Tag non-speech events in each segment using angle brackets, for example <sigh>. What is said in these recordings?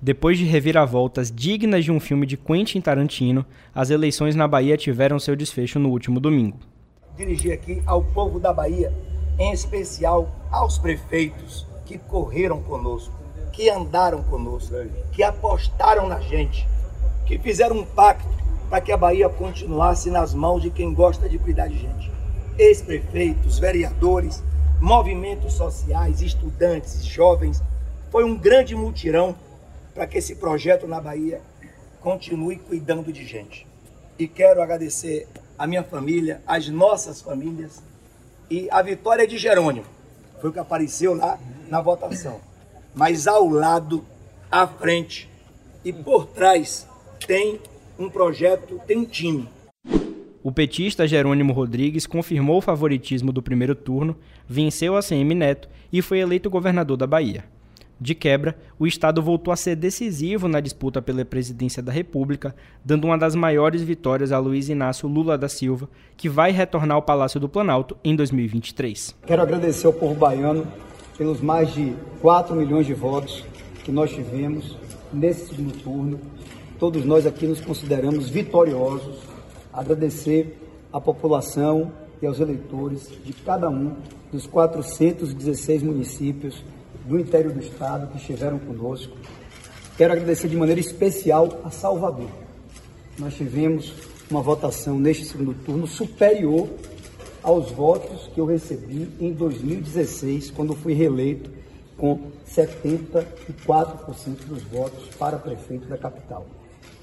Depois de reviravoltas dignas de um filme de Quentin Tarantino, as eleições na Bahia tiveram seu desfecho no último domingo. Dirigir aqui ao povo da Bahia, em especial aos prefeitos que correram conosco, que andaram conosco, que apostaram na gente, que fizeram um pacto para que a Bahia continuasse nas mãos de quem gosta de cuidar de gente. Ex-prefeitos, vereadores, movimentos sociais, estudantes, jovens. Foi um grande mutirão para que esse projeto na Bahia continue cuidando de gente. E quero agradecer a minha família, as nossas famílias e a vitória de Jerônimo. Foi o que apareceu lá na votação. Mas ao lado, à frente e por trás tem um projeto, tem um time. O petista Jerônimo Rodrigues confirmou o favoritismo do primeiro turno, venceu a CM Neto e foi eleito governador da Bahia. De quebra, o Estado voltou a ser decisivo na disputa pela presidência da República, dando uma das maiores vitórias a Luiz Inácio Lula da Silva, que vai retornar ao Palácio do Planalto em 2023. Quero agradecer ao povo baiano pelos mais de 4 milhões de votos que nós tivemos nesse segundo turno. Todos nós aqui nos consideramos vitoriosos. Agradecer à população e aos eleitores de cada um dos 416 municípios do interior do estado que estiveram conosco. Quero agradecer de maneira especial a Salvador. Nós tivemos uma votação neste segundo turno superior aos votos que eu recebi em 2016, quando fui reeleito com 74% dos votos para prefeito da capital.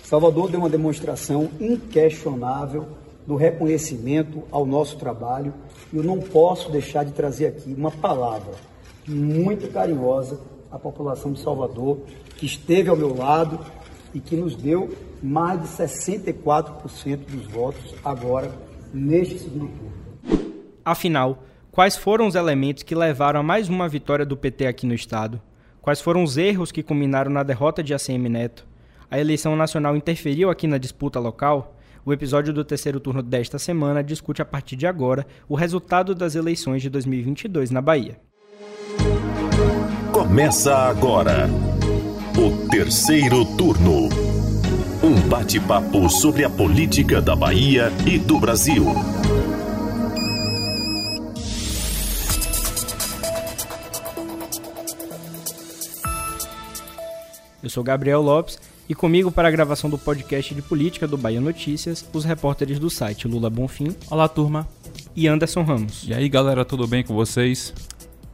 Salvador deu uma demonstração inquestionável do reconhecimento ao nosso trabalho e eu não posso deixar de trazer aqui uma palavra muito carinhosa à população de Salvador, que esteve ao meu lado e que nos deu mais de 64% dos votos agora neste segundo turno. Afinal, quais foram os elementos que levaram a mais uma vitória do PT aqui no estado? Quais foram os erros que culminaram na derrota de ACM Neto? A eleição nacional interferiu aqui na disputa local? O episódio do terceiro turno desta semana discute a partir de agora o resultado das eleições de 2022 na Bahia. Começa agora o terceiro turno. Um bate-papo sobre a política da Bahia e do Brasil. Eu sou Gabriel Lopes e comigo para a gravação do podcast de política do Bahia Notícias, os repórteres do site Lula Bonfim. Olá, turma. E Anderson Ramos. E aí, galera, tudo bem com vocês?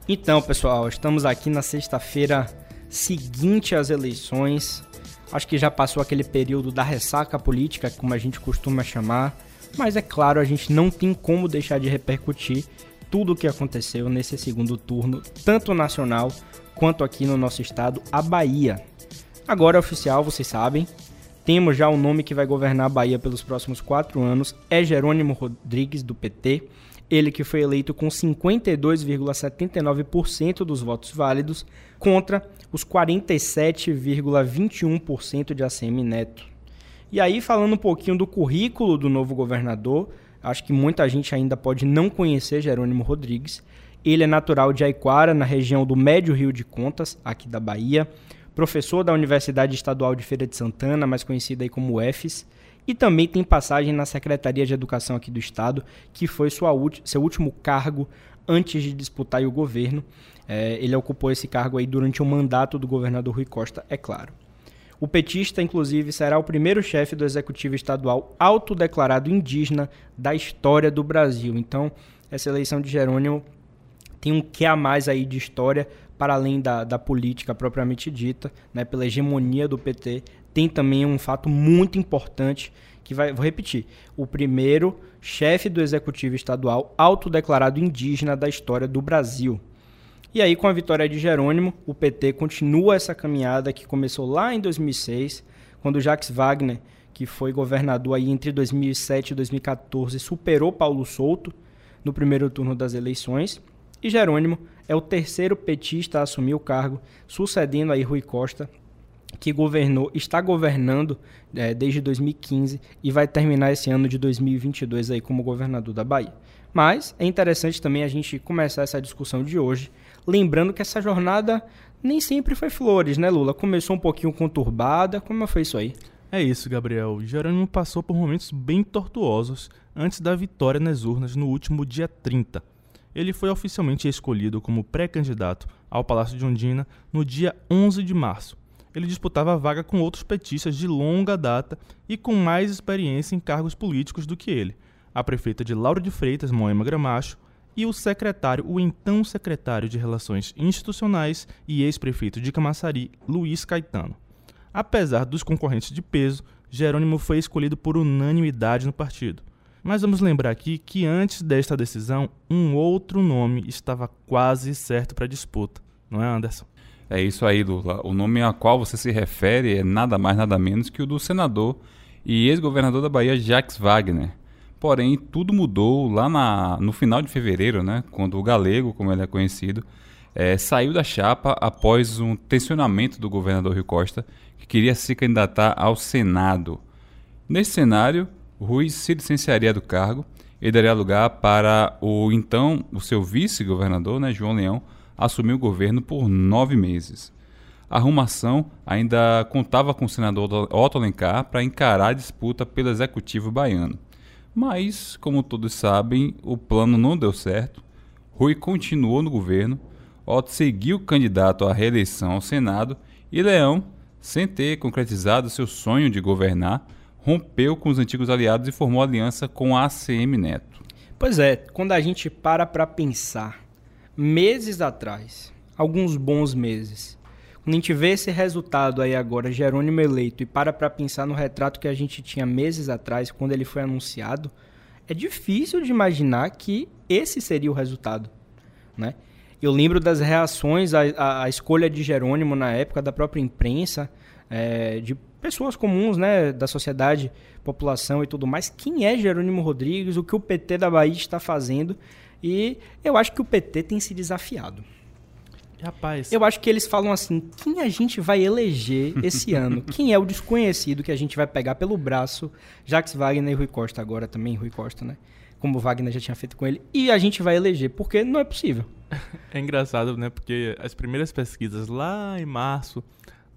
Então, pessoal, estamos aqui na sexta-feira seguinte às eleições. Acho que já passou aquele período da ressaca política, como a gente costuma chamar, mas é claro, a gente não tem como deixar de repercutir tudo o que aconteceu nesse segundo turno, tanto nacional quanto aqui no nosso estado, a Bahia. Agora é oficial, vocês sabem, temos já o nome que vai governar a Bahia pelos próximos quatro anos, é Jerônimo Rodrigues, do PT. Ele que foi eleito com 52,79% dos votos válidos contra os 47,21% de ACM Neto. E aí, falando um pouquinho do currículo do novo governador, acho que muita gente ainda pode não conhecer Jerônimo Rodrigues. Ele é natural de Aiquara, na região do Médio Rio de Contas, aqui da Bahia, professor da Universidade Estadual de Feira de Santana, mais conhecida aí como UFES e também tem passagem na Secretaria de Educação aqui do Estado, que foi sua seu último cargo antes de disputar o governo. É, ele ocupou esse cargo aí durante o mandato do governador Rui Costa, é claro. O petista, inclusive, será o primeiro chefe do executivo estadual autodeclarado indígena da história do Brasil. Então, essa eleição de Jerônimo tem um que a mais aí de história, para além da, da política propriamente dita, né, pela hegemonia do PT tem também um fato muito importante que vai, vou repetir, o primeiro chefe do executivo estadual autodeclarado indígena da história do Brasil. E aí, com a vitória de Jerônimo, o PT continua essa caminhada que começou lá em 2006, quando Jacques Wagner, que foi governador aí entre 2007 e 2014, superou Paulo Souto no primeiro turno das eleições. E Jerônimo é o terceiro petista a assumir o cargo, sucedendo aí Rui Costa que governou, está governando é, desde 2015 e vai terminar esse ano de 2022 aí como governador da Bahia. Mas é interessante também a gente começar essa discussão de hoje, lembrando que essa jornada nem sempre foi flores, né, Lula? Começou um pouquinho conturbada. Como foi isso aí? É isso, Gabriel. Jerônimo passou por momentos bem tortuosos antes da vitória nas urnas no último dia 30. Ele foi oficialmente escolhido como pré-candidato ao Palácio de Ondina no dia 11 de março. Ele disputava a vaga com outros petistas de longa data e com mais experiência em cargos políticos do que ele, a prefeita de Lauro de Freitas, Moema Gramacho, e o secretário, o então secretário de Relações Institucionais e ex-prefeito de Camaçari, Luiz Caetano. Apesar dos concorrentes de peso, Jerônimo foi escolhido por unanimidade no partido. Mas vamos lembrar aqui que antes desta decisão, um outro nome estava quase certo para a disputa, não é, Anderson? É isso aí, Lula. O nome a qual você se refere é nada mais nada menos que o do senador e ex-governador da Bahia, Jacques Wagner. Porém, tudo mudou lá na, no final de fevereiro, né, quando o Galego, como ele é conhecido, é, saiu da chapa após um tensionamento do governador Rio Costa, que queria se candidatar ao Senado. Nesse cenário, Rui se licenciaria do cargo e daria lugar para o então o seu vice-governador, né, João Leão, assumir o governo por nove meses. A arrumação ainda contava com o senador Otto Alencar para encarar a disputa pelo executivo baiano. Mas, como todos sabem, o plano não deu certo. Rui continuou no governo, Otto seguiu candidato à reeleição ao Senado e Leão, sem ter concretizado seu sonho de governar, rompeu com os antigos aliados e formou aliança com a ACM Neto. Pois é, quando a gente para para pensar, meses atrás, alguns bons meses, quando a gente vê esse resultado aí agora, Jerônimo eleito, e para para pensar no retrato que a gente tinha meses atrás, quando ele foi anunciado, é difícil de imaginar que esse seria o resultado, né? Eu lembro das reações à, à, à escolha de Jerônimo na época da própria imprensa, é, de pessoas comuns, né, da sociedade, população e tudo mais. Quem é Jerônimo Rodrigues? O que o PT da Bahia está fazendo? E eu acho que o PT tem se desafiado. Rapaz. Eu acho que eles falam assim: quem a gente vai eleger esse <laughs> ano? Quem é o desconhecido que a gente vai pegar pelo braço? Jacques Wagner e Rui Costa, agora também, Rui Costa, né? Como o Wagner já tinha feito com ele. E a gente vai eleger, porque não é possível. <laughs> É engraçado, né? Porque as primeiras pesquisas lá em março,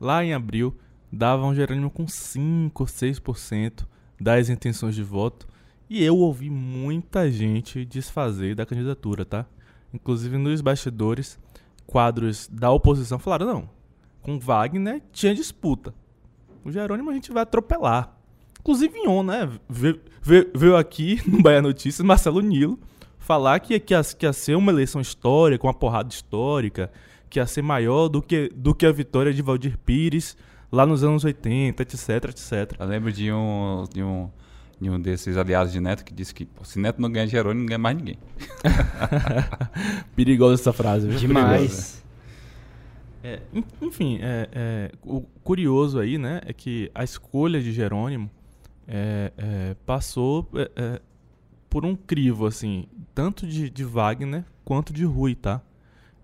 lá em abril, davam Jerônimo com 5, 6% das intenções de voto. E eu ouvi muita gente desfazer da candidatura, tá? Inclusive nos bastidores quadros da oposição falaram: não, com Wagner tinha disputa. O Jerônimo a gente vai atropelar. Inclusive On, né? Veio, aqui <laughs> no Bahia Notícias Marcelo Nilo falar que, que, ia, que ia ser uma eleição histórica, uma porrada histórica, que ia ser maior do que, do que a vitória de Valdir Pires lá nos anos 80, etc, etc. Eu lembro de um, de um, de um desses aliados de Neto que disse que se Neto não ganha Jerônimo, não ganha mais ninguém. <laughs> Perigosa essa frase, viu? Demais. É, enfim, é, é, o curioso aí, né, é que a escolha de Jerônimo é, é, passou é, por um crivo, assim, tanto de, de, Wagner quanto de Rui, tá?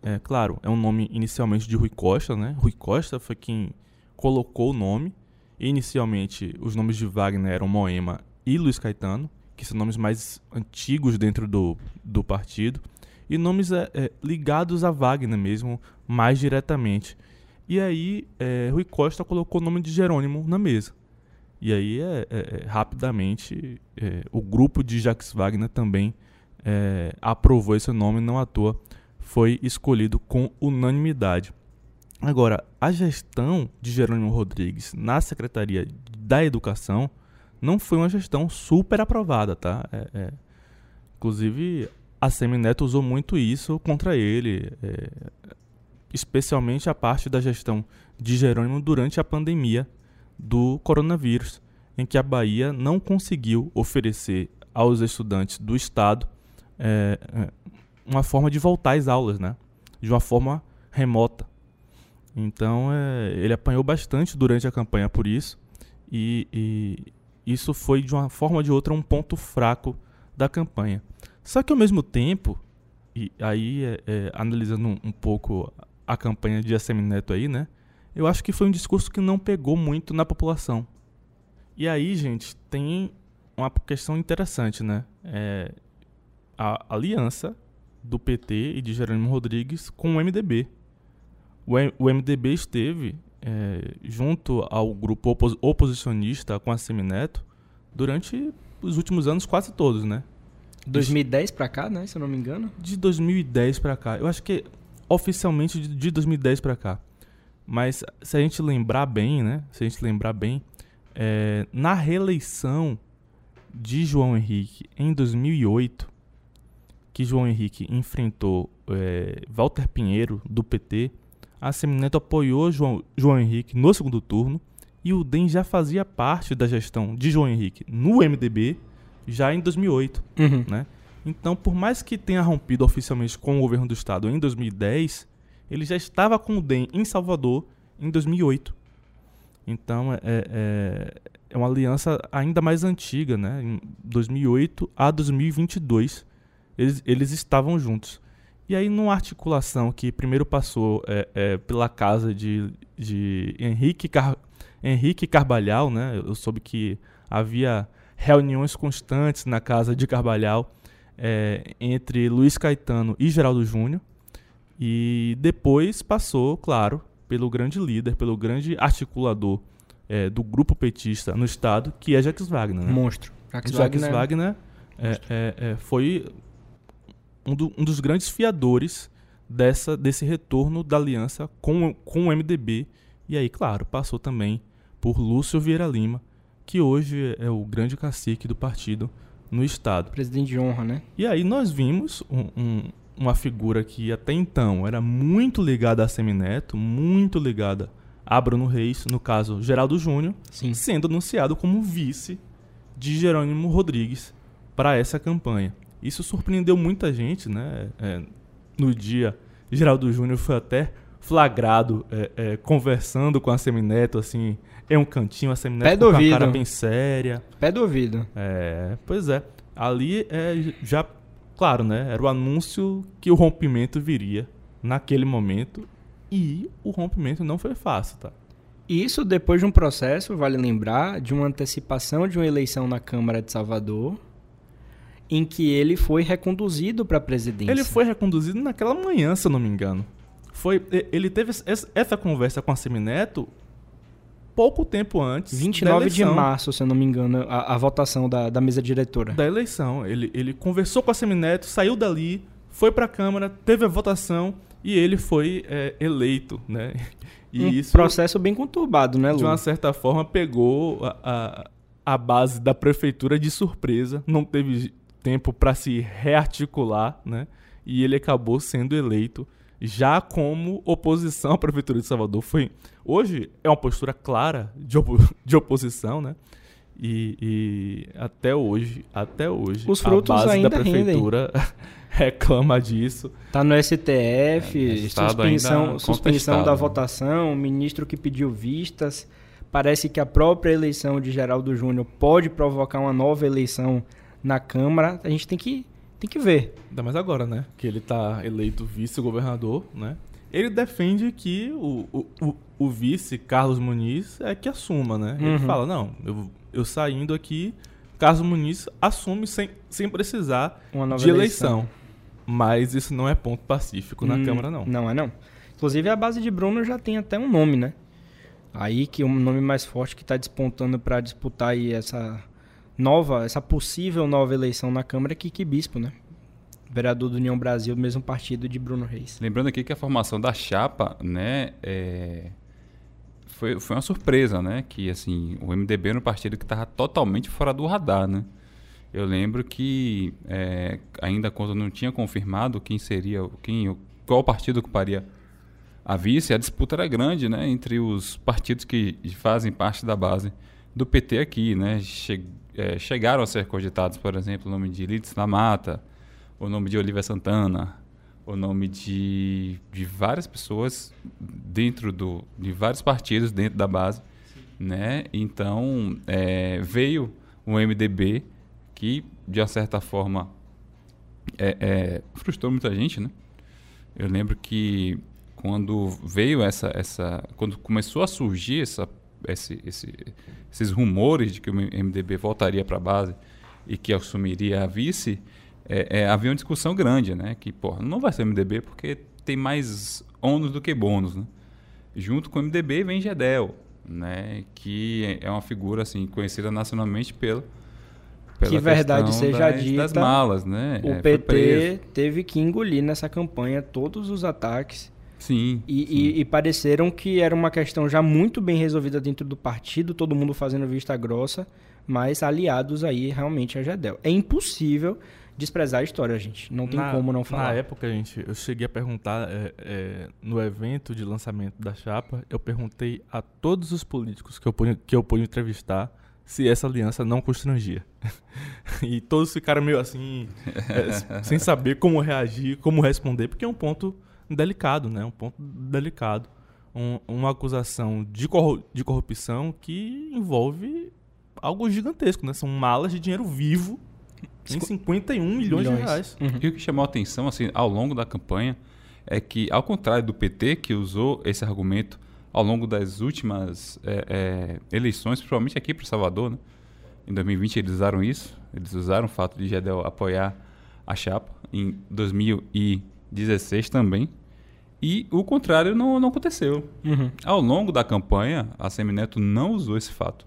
É, claro, é um nome inicialmente de Rui Costa, né? Rui Costa foi quem colocou o nome. Inicialmente, os nomes de Wagner eram Moema e Luiz Caetano, que são nomes mais antigos dentro do, do partido, e nomes é, é, ligados a Wagner mesmo, mais diretamente. E aí, é, Rui Costa colocou o nome de Jerônimo na mesa. E aí, é, é, é rapidamente, o grupo de Jacques Wagner também aprovou esse nome, não à toa foi escolhido com unanimidade. Agora, a gestão de Jerônimo Rodrigues na Secretaria da Educação não foi uma gestão super aprovada, tá? É, é. Inclusive, a Semineto usou muito isso contra ele, é, especialmente a parte da gestão de Jerônimo durante a pandemia do coronavírus, em que a Bahia não conseguiu oferecer aos estudantes do Estado é, é, uma forma de voltar às aulas, né? De uma forma remota. Então, é, ele apanhou bastante durante a campanha por isso. E, e, isso foi, de uma forma ou de outra, um ponto fraco da campanha. Só que, ao mesmo tempo, e aí, é, é, analisando um, pouco a campanha de ACM Neto aí, né? Eu acho que foi um discurso que não pegou muito na população. E aí, gente, tem uma questão interessante, né? É a aliança do PT e de Jerônimo Rodrigues com o MDB. o, M- o MDB esteve é, junto ao grupo opos- oposicionista com a Semineto durante os últimos anos quase todos, né? 2010 pra cá, né? Se eu não me engano. De 2010 pra cá. Eu acho que oficialmente de, de 2010 pra cá. Mas se a gente lembrar bem, né? Se a gente lembrar bem, é, na reeleição de João Henrique em 2008, que João Henrique enfrentou é, Walter Pinheiro do PT, a Semineto apoiou João, João Henrique no segundo turno e o DEM já fazia parte da gestão de João Henrique no MDB já em 2008 Uhum. né? Então, por mais que tenha rompido oficialmente com o governo do estado em 2010, ele já estava com o DEM em Salvador em 2008. Então, é, é, é uma aliança ainda mais antiga, né? Em 2008 a 2022, eles, eles estavam juntos. E aí, numa articulação que primeiro passou é, é, pela casa de, de Henrique, Car Henrique Carvalhal, né? Eu soube que havia reuniões constantes na casa de Carvalhal é, entre Luiz Caetano e Geraldo Júnior. E depois passou, claro, pelo grande líder, pelo grande articulador é, do grupo petista no estado, que é Jacques Wagner. Né? Monstro. Jacques Jacques Wagner. Wagner é, é, foi um, do- um dos grandes fiadores dessa, desse retorno da aliança com, com o MDB. E aí, claro, passou também por Lúcio Vieira Lima, que hoje é o grande cacique do partido no estado. Presidente de honra, né? E aí nós vimos um- um- uma figura que até então era muito ligada a Semineto, muito ligada a Bruno Reis, no caso Geraldo Júnior, Sim. sendo anunciado como vice de Jerônimo Rodrigues para essa campanha. Isso surpreendeu muita gente, né? É, no dia, Geraldo Júnior foi até flagrado é, é, conversando com a Semineto, assim, em um cantinho, a Semineto do com a ouvido. cara bem séria. Pé do ouvido. É, pois é. Ali é já, claro, né? Era o anúncio que o rompimento viria naquele momento e o rompimento não foi fácil, tá? Isso depois de um processo, vale lembrar, de uma antecipação de uma eleição na Câmara de Salvador, em que ele foi reconduzido para a presidência. Ele foi reconduzido naquela manhã, se eu não me engano. Foi, ele teve essa, conversa com a Semineto pouco tempo antes 29 da de eleição. março, se eu não me engano, a, a votação da, da mesa diretora. da eleição. Ele, ele conversou com a Semineto, saiu dali, foi pra Câmara, teve a votação e ele foi é, eleito, né? <laughs> E um isso, processo bem conturbado, né, Lu? de uma certa forma, pegou a, a, a base da prefeitura de surpresa, não teve tempo para se rearticular, né? E ele acabou sendo eleito já como oposição à prefeitura de Salvador. Foi hoje é uma postura clara de, opo- de oposição, né? E, e até hoje, até hoje, Os frutos a base ainda da prefeitura <laughs> reclama disso. Tá no STF, É, Estado suspensão, suspensão da contestado. votação, o ministro que pediu vistas. Parece que a própria eleição de Geraldo Júnior pode provocar uma nova eleição na Câmara. A gente tem que, tem que ver. Ainda mais agora, né? Que ele tá eleito vice-governador, né? Ele defende que o, o, o, o vice, Carlos Muniz, é que assuma, né? Ele Uhum. fala, não, eu, eu saindo aqui, Carlos Muniz assume sem, sem precisar Uma nova de eleição. Mas isso não é ponto pacífico na Hum, Câmara, não. Não é não. Inclusive a base de Bruno já tem até um nome, né? Aí que um nome mais forte que está despontando para disputar aí essa nova, essa possível nova eleição na Câmara é Kiki Bispo, né? Vereador do União Brasil, mesmo partido de Bruno Reis. Lembrando aqui que a formação da chapa, né, é, foi, foi uma surpresa, né? Que assim, o MDB era um partido que estava totalmente fora do radar, né? Eu lembro que é, ainda quando não tinha confirmado quem seria, quem, qual partido ocuparia a vice, a disputa era grande, né? Entre os partidos que fazem parte da base do PT aqui, né? Che- é, chegaram a ser cogitados, por exemplo, o nome de Lides da Mata, o nome de Olivia Santana, o nome de, de várias pessoas dentro do de vários partidos dentro da base, né? Então é, veio um MDB que de uma certa forma é, é, frustrou muita gente, né? Eu lembro que quando veio essa essa quando começou a surgir essa esse, esse, esses rumores de que o MDB voltaria para a base e que assumiria a vice, é, é, havia uma discussão grande, né? Que, porra, não vai ser MDB porque tem mais ônus do que bônus, né? Junto com o MDB vem Gedel, né? Que é uma figura assim conhecida nacionalmente pelo que verdade seja das, dita, das malas, né? o É, PT teve que engolir nessa campanha todos os ataques Sim. e, sim. e- e pareceram que era uma questão já muito bem resolvida dentro do partido, todo mundo fazendo vista grossa, mas aliados aí realmente a Gedel. É impossível desprezar a história, gente. Não tem Na- como não Na falar. época, gente, eu cheguei a perguntar é, é, no evento de lançamento da chapa, eu perguntei a todos os políticos que eu pude, que eu pude entrevistar se essa aliança não constrangia. <laughs> e todos ficaram meio assim, é, sem saber como reagir, como responder, porque é um ponto delicado, né? Um ponto delicado. Um- uma acusação de, corru- de corrupção que envolve algo gigantesco, né? São malas de dinheiro vivo em 51 milhões, de reais. Uhum. E o que chamou a atenção assim, ao longo da campanha é que, ao contrário do PT, que usou esse argumento ao longo das últimas é, é, eleições, principalmente aqui para Salvador, né? em 2020 eles usaram isso, eles usaram o fato de Gedel apoiar a chapa, em 2016 também, e o contrário não, não aconteceu. Uhum. Ao longo da campanha, a Semineto não usou esse fato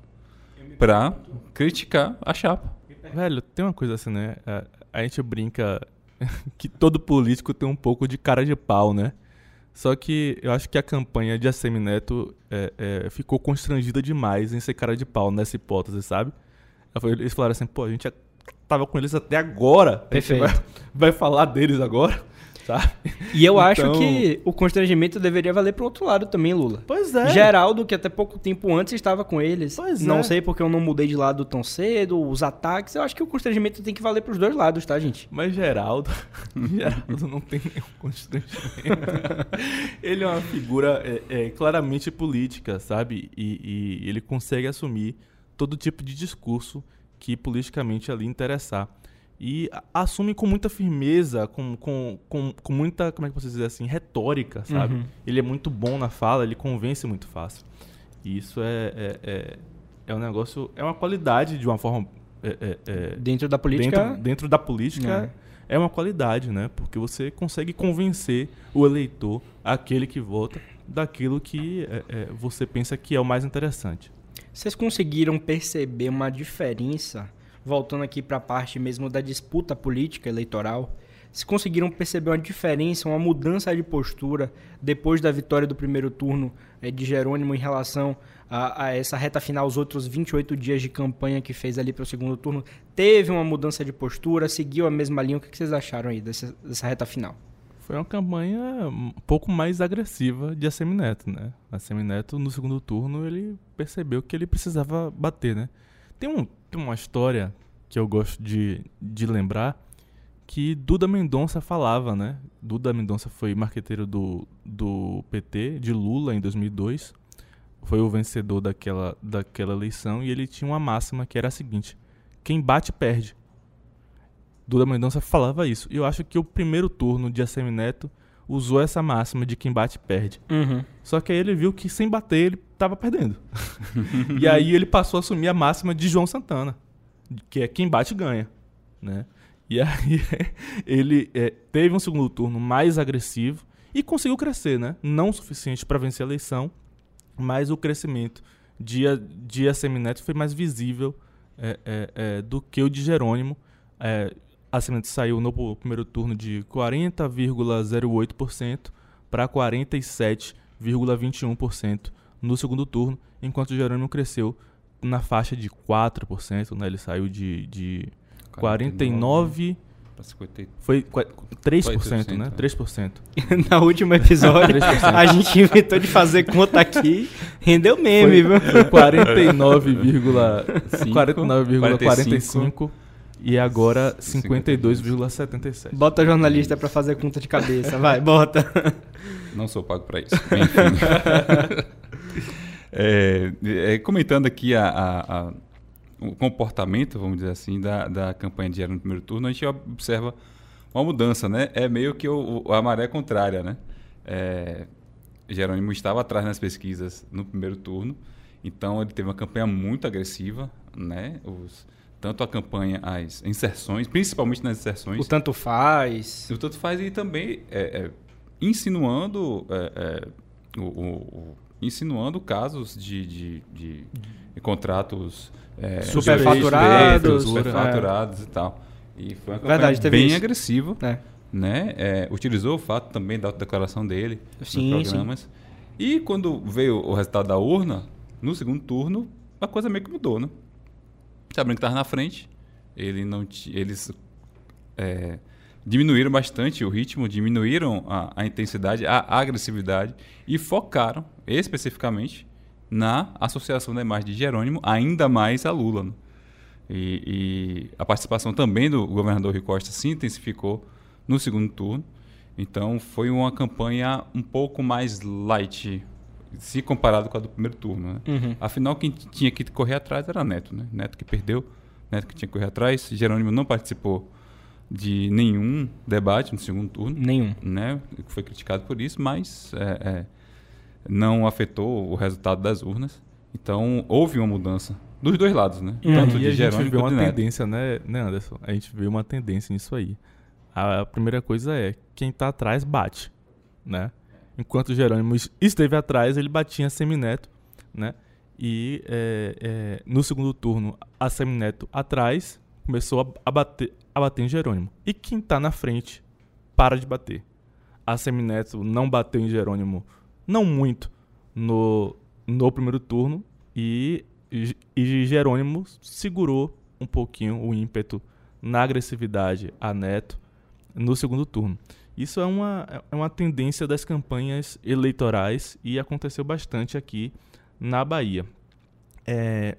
para criticar a chapa. Velho, tem uma coisa assim, né? A, a gente brinca <laughs> que todo político tem um pouco de cara de pau, né? Só que eu acho que a campanha de ACM Neto é, é, ficou constrangida demais em ser cara de pau nessa hipótese, sabe? Eles falaram assim, pô, a gente tava com eles até agora. A gente Perfeito. Vai, <laughs> vai falar deles agora, sabe? E eu acho Então- que o constrangimento deveria valer pro outro lado também, Lula. Pois é. Geraldo, que até pouco tempo antes estava com eles. Pois não é. sei porque eu não mudei de lado tão cedo, os ataques. Eu acho que o constrangimento tem que valer pros dois lados, tá, gente? Mas Geraldo, <laughs> Geraldo não tem nenhum constrangimento. <laughs> ele é uma figura é, é, claramente política, sabe? E, e ele consegue assumir todo tipo de discurso que politicamente ali interessar. E assume com muita firmeza, com, com, com, com muita, como é que posso dizer assim, retórica, sabe? Uhum. Ele é muito bom na fala, ele convence muito fácil. E isso é, é, é, é um negócio, é uma qualidade de uma forma... é, é, é, Dentro da política. dentro, dentro da política é. uma qualidade, né? Porque você consegue convencer o eleitor, aquele que vota, daquilo que é, é, você pensa que é o mais interessante. Vocês conseguiram perceber uma diferença, voltando aqui para a parte mesmo da disputa política eleitoral? Vocês conseguiram perceber uma diferença, uma mudança de postura depois da vitória do primeiro turno eh, de Jerônimo em relação a, a essa reta final, os outros 28 dias de campanha que fez ali para o segundo turno? Teve uma mudança de postura, seguiu a mesma linha? O que que vocês acharam aí dessa, dessa reta final? Foi uma campanha um pouco mais agressiva de Assemineto, né? Assemineto, no segundo turno, ele percebeu que ele precisava bater, né? Tem, um, tem uma história que eu gosto de, de lembrar que Duda Mendonça falava, né? Duda Mendonça foi marqueteiro do, do PT, de Lula, em 2002. Foi o vencedor daquela, daquela eleição e ele tinha uma máxima que era a seguinte: quem bate, perde. Duda Mendonça falava isso. E eu acho que o primeiro turno de ACM Neto usou essa máxima de quem bate, perde. Uhum. Só que aí ele viu que sem bater ele tava perdendo. <laughs> e aí ele passou a assumir a máxima de João Santana, que é quem bate ganha, né? E aí <laughs> ele é, teve um segundo turno mais agressivo e conseguiu crescer, né? Não o suficiente para vencer a eleição, mas o crescimento de, A- de ACM Neto foi mais visível é, é, é, do que o de Jerônimo. É, a ACM Neto saiu no primeiro turno de 40,08% para 47,21% no segundo turno, enquanto o Jerônimo cresceu na faixa de 4%, né? Ele saiu de, de 49, pra 50 foi qua- 3%, 48%, né? né? 3%. <laughs> Na último episódio, 3%. a gente inventou de fazer conta aqui. Rendeu meme, viu? Foi 49,45 49,45 <laughs> e agora 52,77. Bota jornalista pra fazer conta de cabeça, vai, bota. <laughs> Não sou pago para isso. Enfim. <laughs> É, é, comentando aqui a, a- a- o comportamento, vamos dizer assim, da, da campanha de no primeiro turno, a gente observa uma mudança, né? É meio que o, o- a maré contrária, né? É, Jerônimo estava atrás nas pesquisas no primeiro turno, então ele teve uma campanha muito agressiva, né? Os, tanto a campanha, as inserções, principalmente nas inserções, O tanto faz. o tanto faz e também é, é, insinuando é, é, o, o, o- insinuando casos de, de, de- de contratos é, Superfaturados, suspeitos, superfaturados e tal. E foi uma campanha Verdade, bem agressiva, É. né? Utilizou o fato também da declaração dele Sim, nos programas. E quando veio o resultado da urna, no segundo turno, a coisa meio que mudou, né? Sabendo que estava na frente, ele não eles é, diminuíram bastante o ritmo, diminuíram a, a intensidade, a agressividade e focaram especificamente na associação da imagem de Jerônimo ainda mais a Lula. né? E, e a participação também do governador Rui Costa se intensificou no segundo turno. Então foi uma campanha um pouco mais light, se comparado com a do primeiro turno. Né? Uhum. Afinal, quem tinha que correr atrás era Neto. Né? Neto que perdeu, Neto que tinha que correr atrás. Jerônimo não participou de nenhum debate no segundo turno Nenhum. né? Foi criticado por isso, mas é, é, não afetou o resultado das urnas. Então houve uma mudança dos dois lados, né? Uhum. Tanto e de a gente Jerônimo vê quanto uma de Neto. tendência, né, né, Anderson? A gente vê uma tendência nisso aí. A primeira coisa é, quem tá atrás bate, né? Enquanto Jerônimo es- esteve atrás, ele batia Semineto, né? E é, é, no segundo turno, a Semineto atrás começou a, bater, a bater em Jerônimo. E quem tá na frente para de bater. A Semineto não bateu em Jerônimo, não muito, no, no primeiro turno. E, e Jerônimo segurou um pouquinho o ímpeto na agressividade a Neto no segundo turno. Isso é uma, é uma tendência das campanhas eleitorais e aconteceu bastante aqui na Bahia. É,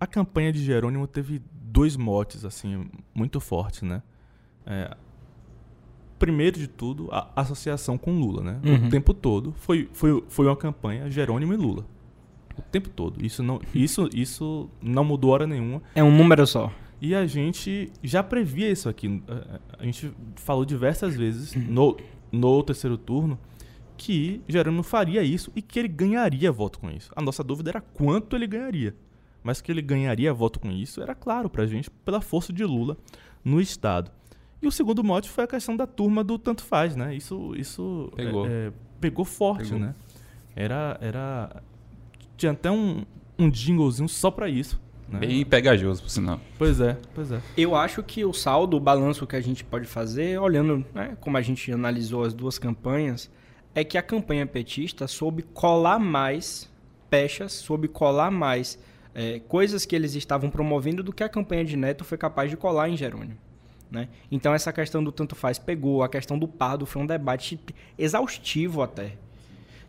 a campanha de Jerônimo teve dois motes assim muito fortes, né? É, primeiro de tudo, a associação com Lula, né? Uhum. O tempo todo foi, foi, foi uma campanha Jerônimo e Lula. O tempo todo. Isso não, <laughs> isso, isso não mudou hora nenhuma. É um número só. E a gente já previa isso aqui. A- A gente falou diversas vezes no, no terceiro turno que Jerônimo faria isso e que ele ganharia voto com isso. A nossa dúvida era quanto ele ganharia. Mas que ele ganharia voto com isso era claro pra gente, pela força de Lula no Estado. E o segundo mote foi a questão da turma do tanto faz, né? Isso, isso Pegou. é, é, pegou forte, Pegou. né? Era, era... Tinha até um, um jinglezinho só pra isso. Né? Bem pegajoso, por sinal. Pois é, pois é. Eu acho que o saldo, o balanço que a gente pode fazer, olhando né, como a gente analisou as duas campanhas, é que a campanha petista soube colar mais pechas, soube colar mais é, coisas que eles estavam promovendo do que a campanha de Neto foi capaz de colar em Jerônimo. Né? Então essa questão do tanto faz pegou, a questão do pardo foi um debate exaustivo até.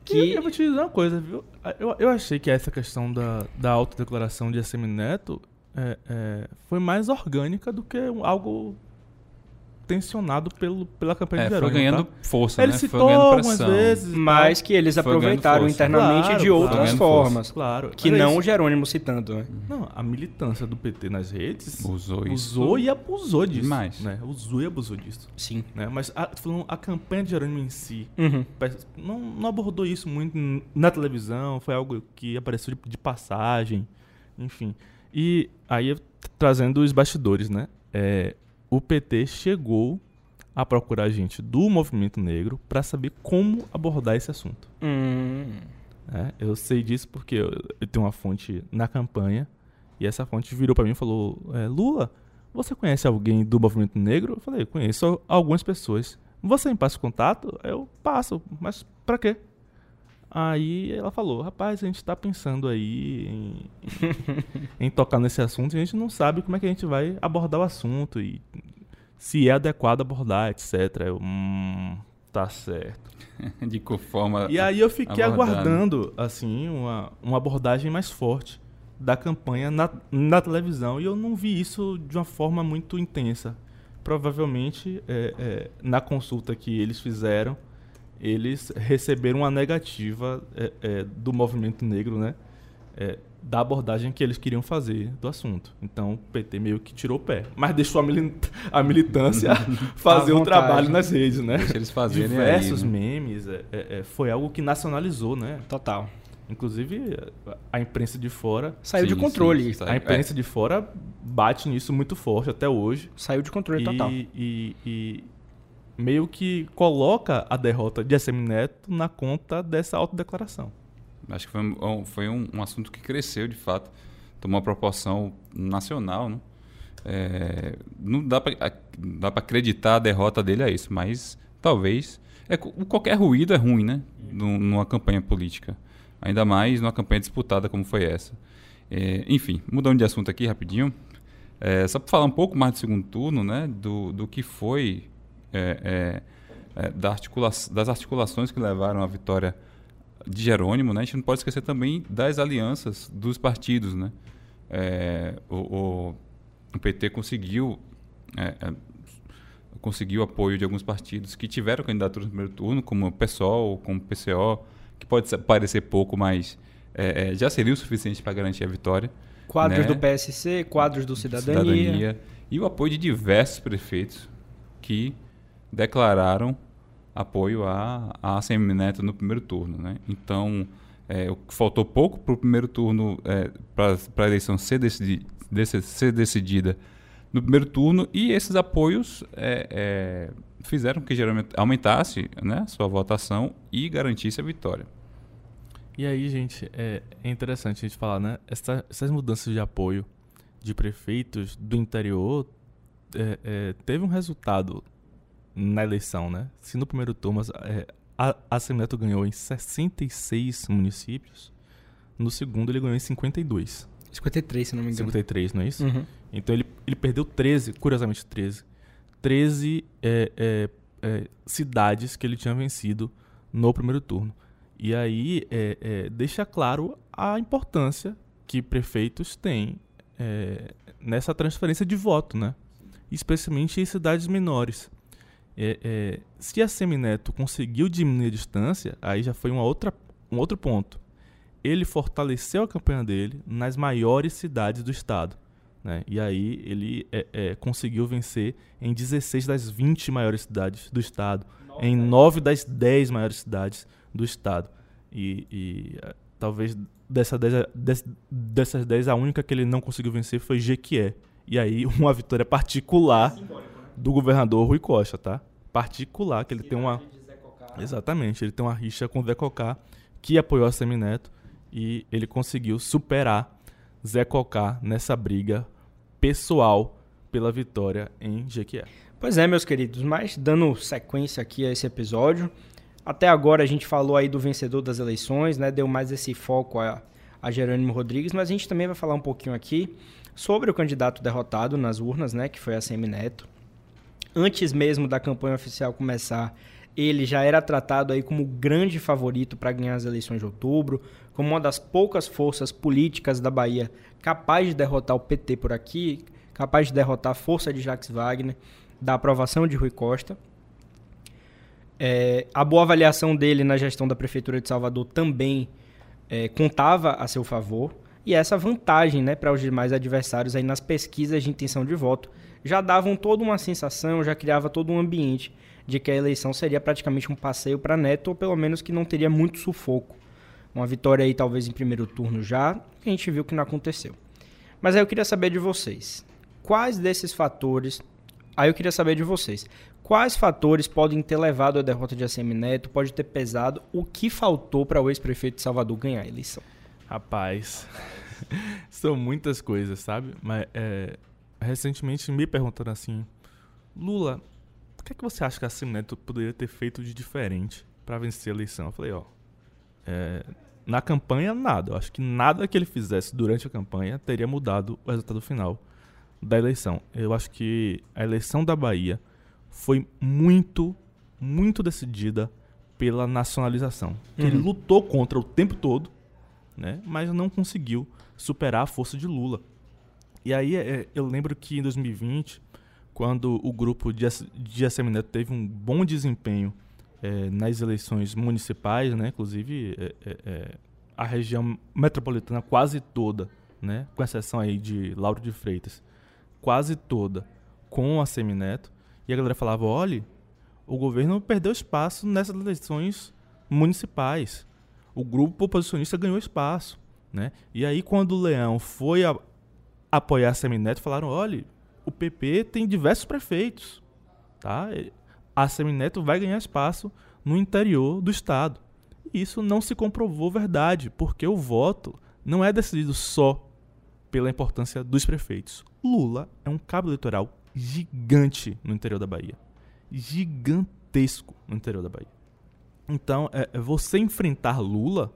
Que... Que Eu vou te dizer uma coisa, viu? Eu, eu achei que essa questão da, da autodeclaração de Assemineto é, é, foi mais orgânica do que algo tensionado pelo, pela campanha É, de foi Jerônimo. ganhando tá? força, Ele né? citou foi ganhando algumas pressão. vezes. e tal. mas que eles Foi aproveitaram internamente Claro, de outras formas. Claro. Que não o isso. Jerônimo citando, né? Não, a militância do PT nas redes Usou isso. usou e abusou disso. demais. Né? Usou e abusou disso. Sim. Né? Mas a, falando, a campanha de Jerônimo em si Uhum. Não, não abordou isso muito na televisão, foi algo que apareceu de, de passagem, enfim. E aí, trazendo os bastidores, né? É, o PT chegou a procurar gente do movimento negro para saber como abordar esse assunto. Hum. né? Eu sei disso porque eu, eu tenho uma fonte na campanha e essa fonte virou para mim e falou: é, Lula, você conhece alguém do movimento negro? Eu falei: conheço algumas pessoas. Você me passa o contato? Eu passo, mas pra quê? Aí ela falou: rapaz, a gente tá pensando aí em, em tocar nesse assunto e a gente não sabe como é que a gente vai abordar o assunto e se é adequado abordar, etc. Eu, hum, tá certo. <laughs> De que forma. E aí eu fiquei né? aguardando, assim, uma, uma abordagem mais forte da campanha na, na televisão e eu não vi isso de uma forma muito intensa. Provavelmente, é, é, na consulta que eles fizeram, eles receberam uma negativa é, é, do movimento negro, né? É, da abordagem que eles queriam fazer do assunto. Então, o PT meio que tirou o pé. Mas deixou a, mili- a militância <laughs> fazer o vontade. trabalho nas redes, né? Deixa eles fazerem aí, Diversos né? memes. é, é, é, foi algo que nacionalizou, né? Total. Inclusive, a- a imprensa de fora... Saiu de Sim, controle. sim, A imprensa de fora bate nisso muito forte até hoje. Saiu de controle total. E, e, e meio que coloca a derrota de Assemineto na conta dessa autodeclaração. Acho que foi, um, foi um, um, assunto que cresceu, de fato, tomou uma proporção nacional. Né? É, não dá para acreditar a derrota dele a isso, mas talvez. É, qualquer ruído é ruim, né? Numa campanha política. Ainda mais numa campanha disputada como foi essa. É, enfim, mudando de assunto aqui rapidinho. É, só para falar um pouco mais do segundo turno, né? Do, do que foi é, é, é da articula das articulações que levaram à vitória de Jerônimo, né? A gente não pode esquecer também das alianças dos partidos, né? É, o, o, PT conseguiu é, conseguiu apoio de alguns partidos que tiveram candidatura no primeiro turno, como o PSOL, como o PCO, que pode parecer pouco, mas já seria o suficiente para garantir a vitória. Quadros né? do PSC, quadros do Cidadania. Cidadania. E o apoio de diversos prefeitos que declararam apoio a, a Semineto no primeiro turno. Né? Então, é, faltou pouco para o primeiro turno, é, para a eleição ser, decidi, ser, decidida no primeiro turno, e esses apoios é, é, fizeram que geralmente aumentasse né, sua votação e garantisse a vitória. E aí, gente, é, é interessante a gente falar, né? Essa, essas mudanças de apoio de prefeitos do interior é, é, teve um resultado na eleição, né? Se no primeiro turno é, a, a Semineto ganhou em 66 municípios, no segundo ele ganhou em 52. 53, se não me engano. 53, não é isso? Uhum. Então ele, ele perdeu 13, curiosamente 13. 13 é, é, é, cidades que ele tinha vencido no primeiro turno. E aí é, é, deixa claro a importância que prefeitos têm nessa transferência de voto, né? especialmente em cidades menores. É, é, se a Semineto conseguiu diminuir a distância, aí já foi uma outra, um outro ponto. Ele fortaleceu a campanha dele nas maiores cidades do estado. Né? E aí ele é, é conseguiu vencer em 16 das 20 maiores cidades do estado, Nossa. em 9 das 10 maiores cidades do estado. E, e é, talvez dessa 10, dessas 10, a única que ele não conseguiu vencer foi Jequié. E aí <laughs> uma vitória particular né? do governador Rui Costa, tá? Particular, que ele tem uma. Exatamente, ele tem uma rixa com o Zé Cocá, que apoiou a Semineto, e ele conseguiu superar Zé Cocá nessa briga pessoal pela vitória em Jequié. Pois é, meus queridos, mas dando sequência aqui a esse episódio, até agora a gente falou aí do vencedor das eleições, né? Deu mais esse foco a, a Jerônimo Rodrigues, mas a gente também vai falar um pouquinho aqui sobre o candidato derrotado nas urnas, né? Que foi a Semineto antes mesmo da campanha oficial começar, ele já era tratado aí como grande favorito para ganhar as eleições de outubro, como uma das poucas forças políticas da Bahia capaz de derrotar o PT por aqui, capaz de derrotar a força de Jacques Wagner, da aprovação de Rui Costa. É, a boa avaliação dele na gestão da Prefeitura de Salvador também é, contava a seu favor. E essa vantagem né, para os demais adversários aí nas pesquisas de intenção de voto já davam toda uma sensação, já criava todo um ambiente de que a eleição seria praticamente um passeio para Neto, ou pelo menos que não teria muito sufoco. Uma vitória aí talvez em primeiro turno já, que a gente viu que não aconteceu. Mas aí eu queria saber de vocês, quais desses fatores, aí eu queria saber de vocês, quais fatores podem ter levado à derrota de ACM Neto, pode ter pesado, o que faltou para o ex-prefeito de Salvador ganhar a eleição? Rapaz, <laughs> são muitas coisas, sabe? Mas é, recentemente me perguntando assim: Lula, o que é que você acha que a Neto poderia ter feito de diferente para vencer a eleição? Eu falei: ó, é, na campanha, nada. Eu acho que nada que ele fizesse durante a campanha teria mudado o resultado final da eleição. Eu acho que a eleição da Bahia foi muito, muito decidida pela nacionalização. Uhum. Ele lutou contra o tempo todo, né, mas não conseguiu superar a força de Lula. E aí é, eu lembro que em 2020, quando o grupo de, de Assemineto teve um bom desempenho é, nas eleições municipais, né, inclusive é, é, é, a região metropolitana quase toda, né, com exceção aí de Lauro de Freitas, quase toda com a Semineto, e a galera falava, olha, o governo perdeu espaço nessas eleições municipais. O grupo oposicionista ganhou espaço. Né? E aí, quando o Leão foi a, apoiar a Semineto, falaram: olha, o PP tem diversos prefeitos. Tá? a Semineto vai ganhar espaço no interior do estado. E isso não se comprovou verdade, porque o voto não é decidido só pela importância dos prefeitos. Lula é um cabo eleitoral gigante no interior da Bahia. Gigantesco no interior da Bahia. Então, é, é você enfrentar Lula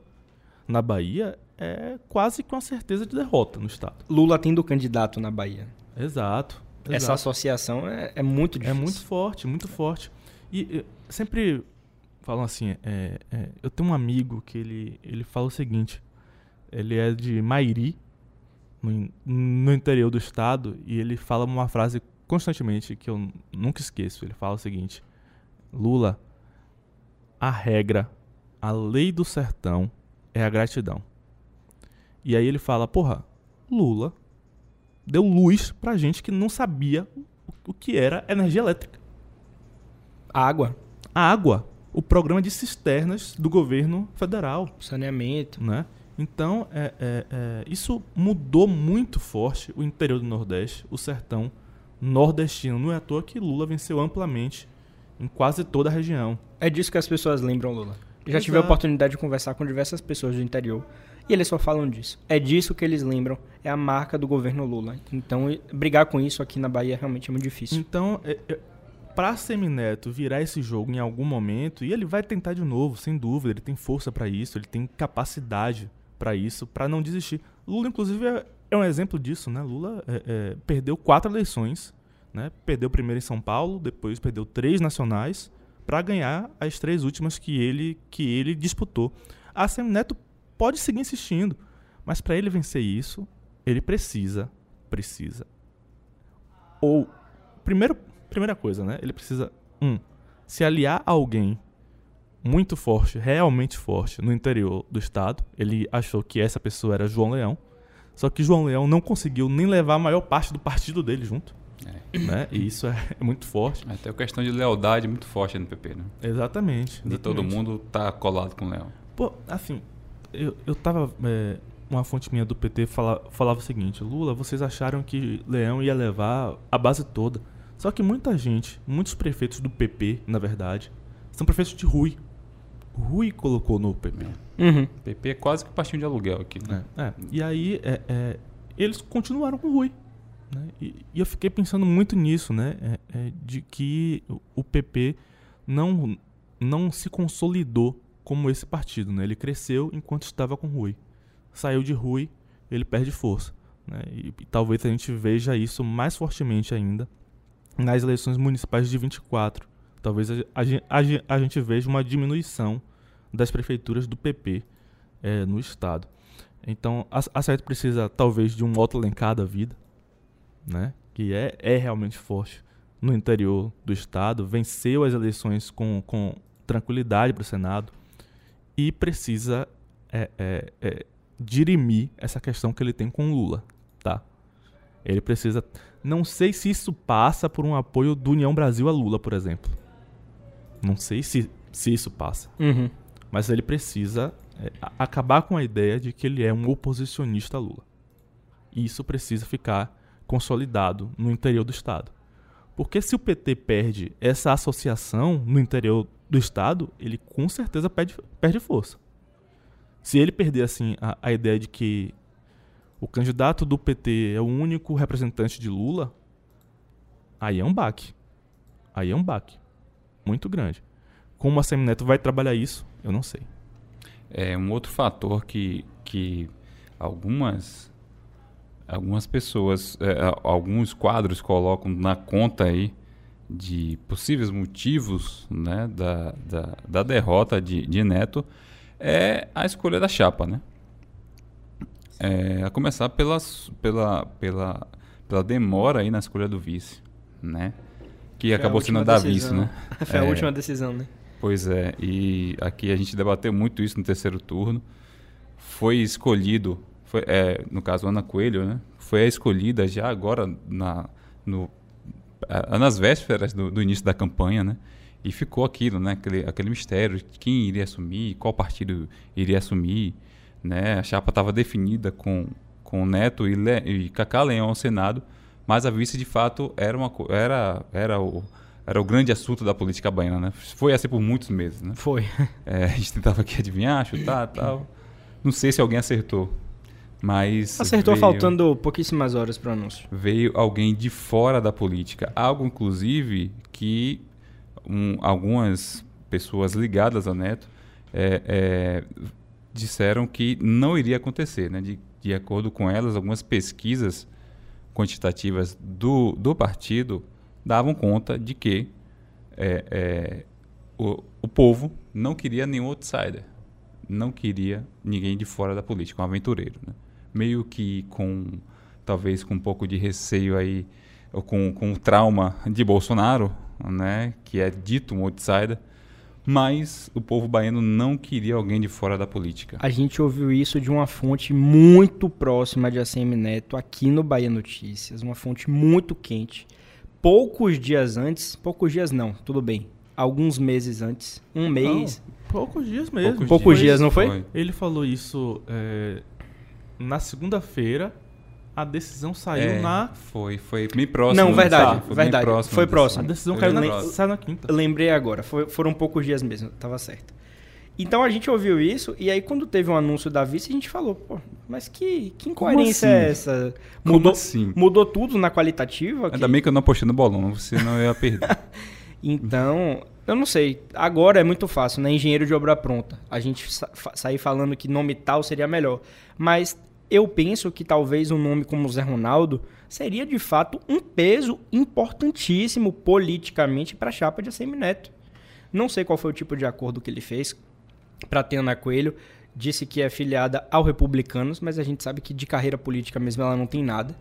na Bahia é quase com a certeza de derrota no estado. Lula tendo candidato na Bahia. Exato. Essa exato. associação é, é muito É difícil. muito forte, muito forte. E, sempre falam assim, é, é, eu tenho um amigo que ele, ele fala o seguinte, ele é de Mairi, no, no interior do estado, e ele fala uma frase constantemente que eu nunca esqueço. Ele fala o seguinte, Lula, a regra, a lei do sertão é a gratidão. E aí ele fala, porra, Lula deu luz pra gente que não sabia o- que era energia elétrica. Água, A água, o programa de cisternas do governo federal, saneamento. né? Então, é, é, é, isso mudou muito forte o interior do Nordeste, o sertão nordestino. Não é à toa que Lula venceu amplamente em quase toda a região. É disso que as pessoas lembram, Lula. Eu já tive a Exato. oportunidade de conversar com diversas pessoas do interior e eles só falam disso. É disso que eles lembram. É a marca do governo Lula. Então, brigar com isso aqui na Bahia realmente é muito difícil. Então, é, é, pra Semineto virar esse jogo em algum momento, e ele vai tentar de novo, sem dúvida, ele tem força pra isso, ele tem capacidade pra isso, pra não desistir. Lula, inclusive, é, é um exemplo disso, né? Lula é, é, perdeu quatro eleições, né? Perdeu primeiro em São Paulo, depois perdeu três nacionais, pra ganhar as três últimas que ele, que ele disputou. A Semineto pode seguir insistindo, mas pra ele vencer isso, ele precisa, precisa ou primeiro primeira coisa, né? Ele precisa um se aliar a alguém muito forte, realmente forte no interior do estado. Ele achou que essa pessoa era João Leão. Só que João Leão não conseguiu nem levar a maior parte do partido dele junto. Né? E isso é muito forte. Até a questão de lealdade muito forte no PP, né? Exatamente. De todo exatamente. mundo tá colado com o Leão. Pô, assim, eu, eu tava. é, uma fonte minha do PT fala, falava o seguinte: Lula, vocês acharam que Leão ia levar a base toda. Só que muita gente, muitos prefeitos do PP, na verdade, são prefeitos de Rui. Rui colocou no PP. Uhum. PP é quase que partindo de aluguel aqui, né? É, é. E aí, é, é, eles continuaram com o Rui. né? E, e eu fiquei pensando muito nisso, né? É, é, de que o- o PP não, não se consolidou como esse partido, né? Ele cresceu enquanto estava com Rui. Saiu de Rui, ele perde força. Né? E, e talvez a gente veja isso mais fortemente ainda nas eleições municipais de 24. Talvez a, a, a, a gente veja uma diminuição das prefeituras do PP é, no estado. Então, a, a precisa talvez de um Otto Alencar da vida, né? que é, é realmente forte no interior do estado, venceu as eleições com, com tranquilidade para o Senado e precisa é, é, é, dirimir essa questão que ele tem com o Lula. Tá? Ele precisa. Não sei se isso passa por um apoio do União Brasil a Lula, por exemplo. Não sei se, se isso passa. Uhum. Mas ele precisa é, acabar com a ideia de que ele é um oposicionista a Lula. E isso precisa ficar consolidado no interior do Estado. Porque se o PT perde essa associação no interior do Estado, ele com certeza perde, perde força. Se ele perder assim a, a ideia de que o candidato do PT é o único representante de Lula, aí é um baque. Aí é um baque muito grande. Como a Semineto vai trabalhar isso, eu não sei. É um outro fator que, que algumas algumas pessoas, é, alguns quadros colocam na conta aí de possíveis motivos né, da, da, da derrota de, de Neto é a escolha da chapa, né? É, a começar pelas, pela, pela, pela demora aí na escolha do vice, né? Que Foi acabou sendo da vice, né? <laughs> Foi a É. última decisão, né? Pois é, e aqui a gente debateu muito isso no terceiro turno. Foi escolhido, foi, é, no caso Ana Coelho, né? Foi a escolhida já agora na, no, a- nas vésperas do, do início da campanha, né? E ficou aquilo, né? Aquele, aquele mistério de quem iria assumir, qual partido iria assumir, né? A chapa estava definida com, com Neto e, Le, e Cacá Leão ao Senado, mas a vice de fato era, uma, era, era o, era o grande assunto da política baiana, né? Foi assim por muitos meses, né? Foi. É, a gente tentava aqui adivinhar, chutar tal. Não sei se alguém acertou, mas... Acertou veio, faltando pouquíssimas horas para o anúncio. Veio alguém de fora da política. Algo, inclusive, que um, algumas pessoas ligadas ao Neto é, é, disseram que não iria acontecer, né? De, de acordo com elas, algumas pesquisas quantitativas do, do partido davam conta de que é, é, o, o povo não queria nenhum outsider, não queria ninguém de fora da política, um aventureiro. Né? Meio que com, talvez com um pouco de receio aí, ou com, com o trauma de Bolsonaro, né? que é dito um outsider, mas o povo baiano não queria alguém de fora da política. A gente ouviu isso de uma fonte muito próxima de ACM Neto aqui no Bahia Notícias, uma fonte muito quente. Poucos dias antes, poucos dias não, tudo bem, alguns meses antes, um mês. Não, poucos dias mesmo. Poucos, poucos dias, não foi? foi? Ele falou isso é, na segunda-feira a decisão saiu é, na. Foi, foi bem próximo. Não, verdade, foi verdade. Próximo foi próximo. A decisão caiu na, saiu na quinta. Lembrei agora, foi, foram poucos dias mesmo, tava certo. Então a gente ouviu isso, e aí quando teve um anúncio da vice, a gente falou, pô, mas que, que incoerência assim? é essa? Mudou, assim? mudou tudo na qualitativa? Ainda que... bem que eu não apostei no bolão, você não ia perder. <laughs> então, eu não sei. Agora é muito fácil, né? Engenheiro de obra pronta. A gente sa sair falando que nome tal seria melhor. Mas eu penso que talvez um nome como Zé Ronaldo seria de fato um peso importantíssimo politicamente para a chapa de Assemineto. Não sei qual foi o tipo de acordo que ele fez para ter Ana Coelho. Disse que é filiada ao Republicanos, mas a gente sabe que de carreira política mesmo ela não tem nada,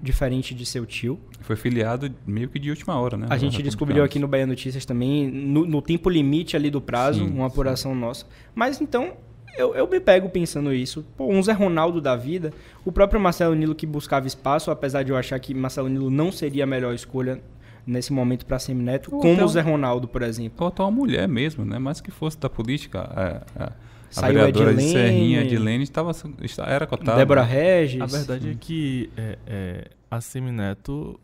diferente de seu tio. Foi filiado meio que de última hora, né? A gente descobriu aqui no Bahia Notícias também, no, no tempo limite ali do prazo, sim, uma apuração sim. nossa. Mas então, eu, eu me pego pensando isso. Pô, um Zé Ronaldo da vida, o próprio Marcelo Nilo que buscava espaço, apesar de eu achar que Marcelo Nilo não seria a melhor escolha nesse momento para Semineto, como o Zé Ronaldo, por exemplo. Ou até uma mulher mesmo, né? Mais que fosse da política. É, é. A Saiu vereadora Edilene, de Serrinha, Edilene, estava, era cotada. Débora Regis. A verdade é que é, é, a Semineto,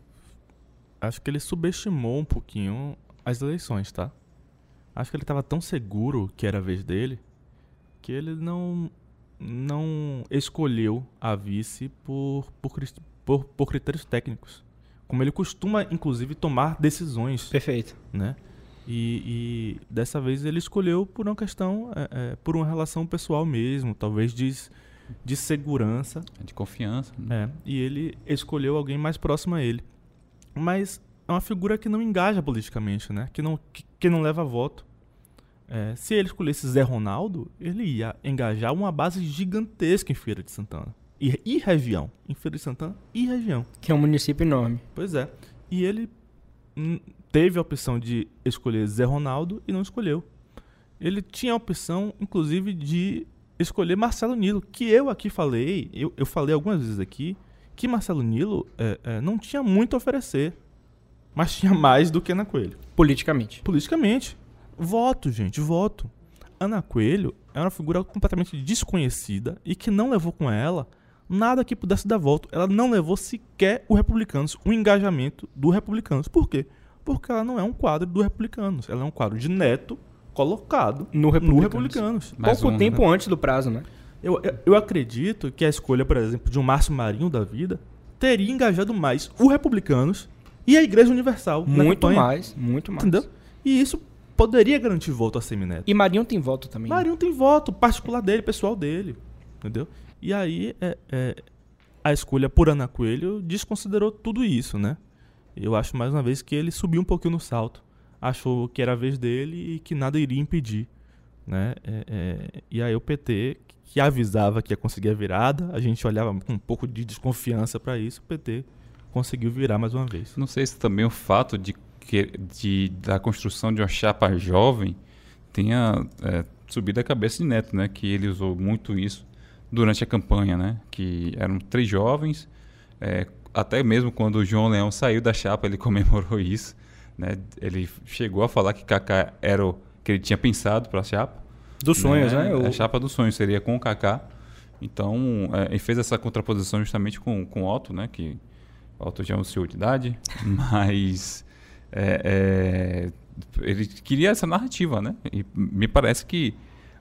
acho que ele subestimou um pouquinho as eleições, tá? Acho que ele estava tão seguro que era a vez dele, que ele não não escolheu a vice por, por, por, por critérios técnicos. Como ele costuma, inclusive, tomar decisões. Perfeito. Né? E, e dessa vez ele escolheu por uma questão, é, é, por uma relação pessoal mesmo, talvez de, de segurança. De confiança. Né? É, e ele escolheu alguém mais próximo a ele. Mas é uma figura que não engaja politicamente, né? Que não, que, que não leva voto. É, se ele escolhesse Zé Ronaldo, ele ia engajar uma base gigantesca em Feira de Santana. E, e região. Em Feira de Santana e região. Que é um município enorme. Pois é. E ele teve a opção de escolher Zé Ronaldo e não escolheu. Ele tinha a opção, inclusive, de escolher Marcelo Nilo, que eu aqui falei, eu, eu falei algumas vezes aqui, que Marcelo Nilo é, é, não tinha muito a oferecer, mas tinha <laughs> mais do que Ana Coelho. Politicamente. Politicamente. Voto, gente, voto. Ana Coelho é uma figura completamente desconhecida e que não levou com ela nada que pudesse dar voto. Ela não levou sequer o Republicanos, o engajamento do Republicanos. Por quê? Porque ela não é um quadro do Republicanos. Ela é um quadro de neto colocado no Republicanos. No Republicanos. Pouco um, tempo né? antes do prazo, né? Eu, eu, eu, acredito que a escolha, por exemplo, de um Márcio Marinho da vida teria engajado mais o Republicanos e a Igreja Universal. Muito mais, muito mais. Entendeu? E isso poderia garantir voto a Semineto. E Marinho tem voto também. Né? Marinho tem voto, particular dele, pessoal dele. Entendeu? E aí é, é, a escolha por Ana Coelho desconsiderou tudo isso, né? Eu acho mais uma vez que ele subiu um pouquinho no salto. Achou que era a vez dele e que nada iria impedir. Né? É, é, e aí o PT, que avisava que ia conseguir a virada, a gente olhava com um pouco de desconfiança para isso, o PT conseguiu virar mais uma vez. Não sei se também o fato de que, de, da construção de uma chapa jovem tenha é, subido a cabeça de Neto, né? Que ele usou muito isso durante a campanha, né? Que eram três jovens, é, até mesmo quando o João Leão saiu da chapa, ele <laughs> comemorou isso, né? Ele chegou a falar que Kaká era o que ele tinha pensado para a chapa. Dos sonhos, né? né? A chapa dos sonhos seria com o Kaká. Então, é, ele fez essa contraposição justamente com, com o Otto, né? Que o Otto já é um senhor de idade, <laughs> mas é, é, ele queria essa narrativa, né? E me parece que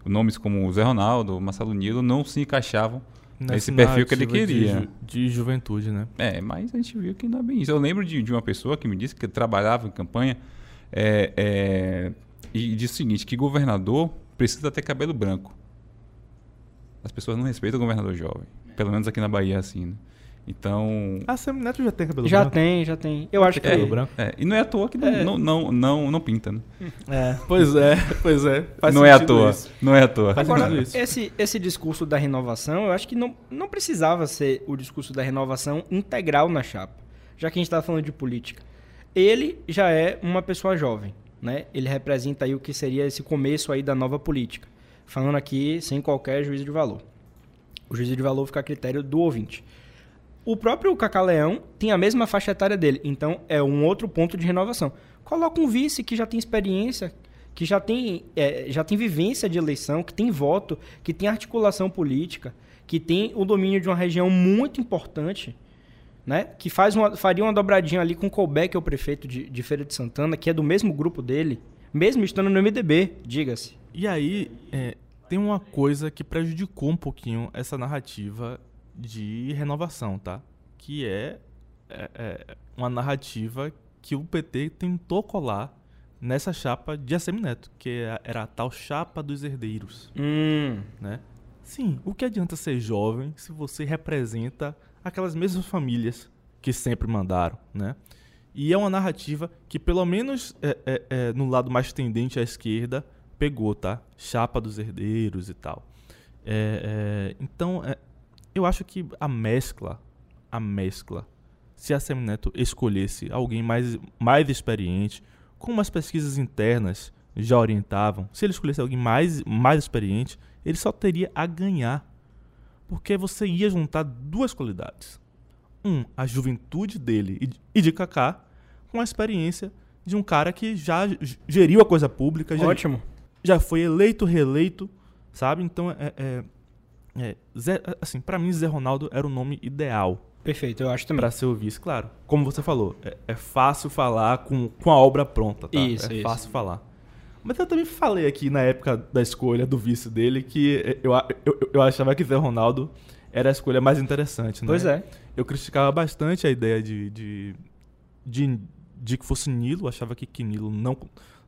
nomes como Zé Ronaldo, Marcelo Nilo não se encaixavam nesse perfil que ele queria. De, ju de, juventude, né? É, mas a gente viu que não é bem isso. Eu lembro de, de uma pessoa que me disse que trabalhava em campanha é, é, e disse o seguinte, que governador precisa ter cabelo branco. As pessoas não respeitam o governador jovem. Pelo menos aqui na Bahia é assim, né? Então. Ah, Semineto já tem cabelo já branco? Já tem, já tem. Eu acho que. Cabelo é, branco. É, e não é à toa que não, é. não, não, não, não, pinta, né? É, pois é, pois é. Faz não é à toa. Isso. Não é à toa. Agora, esse, esse discurso da renovação, eu acho que não, não precisava ser o discurso da renovação integral na chapa. Já que a gente está falando de política. Ele já é uma pessoa jovem, né? Ele representa aí o que seria esse começo aí da nova política. Falando aqui sem qualquer juízo de valor. O juízo de valor fica a critério do ouvinte. O próprio Cacaleão tem a mesma faixa etária dele, então é um outro ponto de renovação. Coloca um vice que já tem experiência, que já tem, é, já tem vivência de eleição, que tem voto, que tem articulação política, que tem o domínio de uma região muito importante, né? que faz uma, faria uma dobradinha ali com o Colbeck, que é o prefeito de, de Feira de Santana, que é do mesmo grupo dele, mesmo estando no MDB, diga-se. E aí, é, tem uma coisa que prejudicou um pouquinho essa narrativa de renovação, tá? Que é, é, é, uma narrativa que o PT tentou colar nessa chapa de Assemineto, que é era a tal chapa dos herdeiros, hum. né? Sim, o que adianta ser jovem se você representa aquelas mesmas famílias que sempre mandaram, né? E é uma narrativa que, pelo menos é, é, é, no lado mais tendente à esquerda, pegou, tá? Chapa dos herdeiros e tal. É, é, então, é, eu acho que a mescla, a mescla, se a Semineto escolhesse alguém mais, mais experiente, como as pesquisas internas já orientavam, se ele escolhesse alguém mais, mais experiente, ele só teria a ganhar. Porque você ia juntar duas qualidades. Um, a juventude dele e de Kaká, com a experiência de um cara que já geriu a coisa pública. Já, Ótimo. Já foi eleito, reeleito, sabe? Então, é, é é, Zé, assim, para mim, Zé Ronaldo era o nome ideal. Perfeito, eu acho também. Pra ser o vice, claro. Como você falou, é, é fácil falar com, com a obra pronta, tá? Isso, é isso. fácil falar. Mas eu também falei aqui na época da escolha do vice dele que eu, eu, eu achava que Zé Ronaldo era a escolha mais interessante, né? Pois é. Eu criticava bastante a ideia de, de, de, de que fosse Nilo, achava que, que Nilo não,